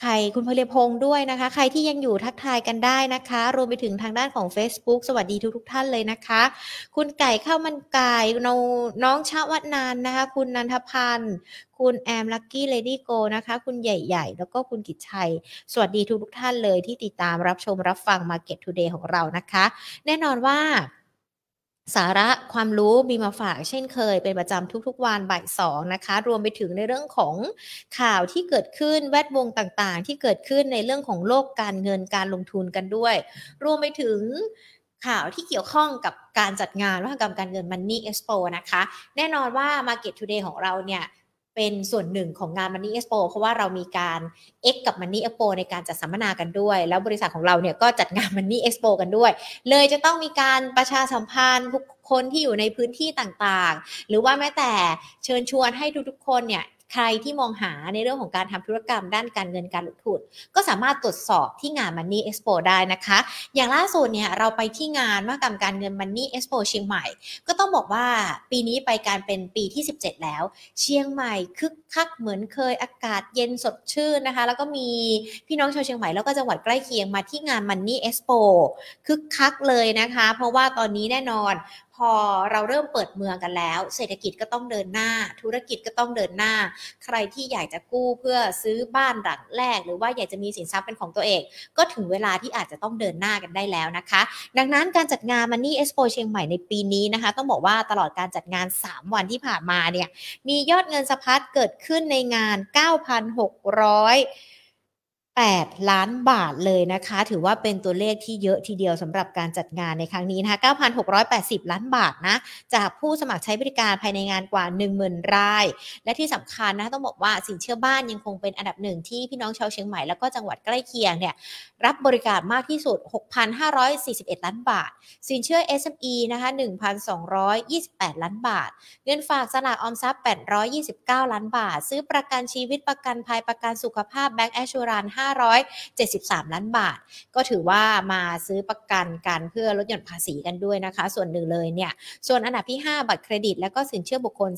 ใครคุณพลพงศ์ด้วยนะคะ ใครที่ยังอยู่ทักทายกันได้นะคะ รวมไปถึงทางด้านของ Facebook สวัสดีทุกทท่านเลยนะคะ คุณไก่ข้าวมันไก่น้ององชาวัฒนานนะคะ คุณนันทพันธ์คุณแอมลักกี้เลดี้โกนะคะ คุณใหญ่ๆ แล้วก็คุณกิจชัย สวัสดีทุกทุกท่านเลยที่ติดตามรับชมรับฟัง Market Today ของเรานะคะ แน่นอนว่า สาระความรู้มีมาฝากเช่นเคย เป็นประจำทุกๆวันบ่ายสองนะคะ รวมไปถึงในเรื่องของข่าวที่เกิดขึ้นแวดวงต่างๆ ที่เกิดขึ้นในเรื่องของโลกการเงินการลงทุนกันด้วย รวมไปถึงข่าวที่เกี่ยวข้องกับการจัดงานวัฒกรรมการเงิน Money Expo นะคะ แน่นอนว่า Market Today ของเราเนี่ย เป็นส่วนหนึ่งของงาน Money Expo เพราะว่าเรามีการ X กับ Money Expo ในการจัดสัมมนากันด้วย แล้วบริษัทของเราเนี่ยก็จัดงาน Money Expo กันด้วย เลยจะต้องมีการประชาสัมพันธ์ทุกคนที่อยู่ในพื้นที่ต่างๆ หรือว่าแม้แต่เชิญชวนให้ทุกๆคนเนี่ย ใครที่มองหาในเรื่องของการทำธุรกรรมด้านการเงินการลงทุนก็สามารถตรวจสอบที่งาน Money Expo ได้นะคะ อย่างล่าสุดเนี่ยเราไปที่งานมหกรรมการเงิน Money Expo เชียงใหม่ ก็ต้องบอกว่าปีนี้ไปการเป็นปีที่ 17 แล้ว เชียงใหม่คึกคักเหมือนเคยอากาศเย็นสดชื่นนะคะ แล้วก็มีพี่น้องชาวเชียงใหม่แล้วก็จังหวัดใกล้เคียงมาที่งาน Money Expo คึกคักเลยนะคะ เพราะว่าตอนนี้แน่นอน อเราเริ่มเปิดเมืองกันแล้ว เศรษฐกิจก็ต้องเดินหน้า ธุรกิจก็ต้องเดินหน้า ใครที่อยากจะกู้เพื่อซื้อบ้านหลังแรก หรือว่าอยากจะมีสินทรัพย์เป็นของตัวเอง ก็ถึงเวลาที่อาจจะต้องเดินหน้ากันได้แล้วนะคะ ดังนั้นการจัดงาน Money Expo เชียงใหม่ในปีนี้นะคะ ต้องบอกว่าตลอดการจัดงาน 3 วันที่ผ่านมาเนี่ยมียอดเงินสะพัดเกิดขึ้นในงาน 9,600 8 ล้านบาทเลยนะคะ ถือว่าเป็นตัวเลขที่เยอะทีเดียวสำหรับการจัดงานในครั้งนี้นะคะ 9,680 ล้านบาทนะ จากผู้สมัครใช้บริการภายในงานกว่า 10,000 ราย และที่สำคัญนะต้องบอกว่าสินเชื่อบ้านยังคงเป็นอันดับหนึ่งที่พี่น้องชาวเชียงใหม่แล้วก็จังหวัดใกล้เคียงเนี่ยรับบริการมากที่สุด 6,541 ล้านบาท สินเชื่อ SME นะคะ 1,228 ล้านบาท เงินฝากสลากออมทรัพย์ 829 ล้านบาท ซื้อประกันชีวิตประกันภัยประกันสุขภาพแบงก์แอชชูรัน5 573 ล้านบาท ก็ถือว่ามาซื้อประกันกันเพื่อลดหย่อนภาษีกันด้วยนะคะ ส่วนหนึ่งเลยเนี่ย ส่วนอันดับที่ 5 บัตรเครดิต และก็สินเชื่อบุคคล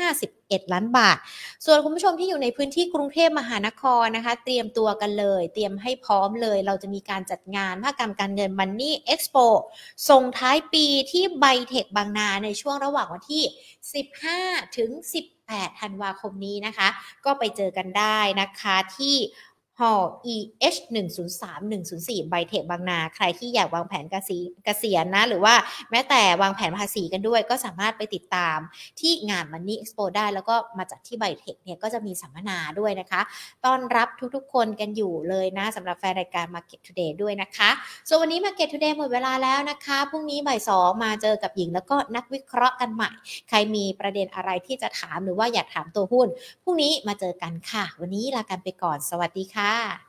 351 ล้านบาท ส่วนคุณผู้ชมที่อยู่ในพื้นที่กรุงเทพมหานครนะคะ เตรียมตัวกันเลย เตรียมให้พร้อมเลย เราจะมีการจัดงานภาคกรรมการเงิน Money Expo ส่งท้ายปีที่ไบเทคบางนาในช่วงระหว่างวันที่ 15 ถึง 18 ธันวาคมนี้นะคะ ก็ไปเจอกันได้นะคะที่ Hall EH 103 104ไบเทคบางนา ใครที่อยากวางแผนเกษีเกษียณนะ หรือว่าแม้แต่วางแผนภาษีกันด้วย ก็สามารถไปติดตามที่งาน Money Expo ได้ แล้วก็มาจัดที่ไบเทคเนี่ยก็จะมีสัมมนาด้วยนะคะ ต้อนรับทุกๆคนกันอยู่เลยนะสำหรับแฟนรายการ Market Today ด้วยนะคะ ส่วนวันนี้ Market Today หมดเวลาแล้วนะคะ พรุ่งนี้บ่ายสองมาเจอกับหญิงแล้วก็นักวิเคราะห์กันใหม่ ใครมีประเด็นอะไรที่จะถามหรือว่าอยากถามตัวหุ้นพรุ่งนี้มาเจอกันค่ะ วันนี้ลากันไปก่อนสวัสดีค่ะค่ะ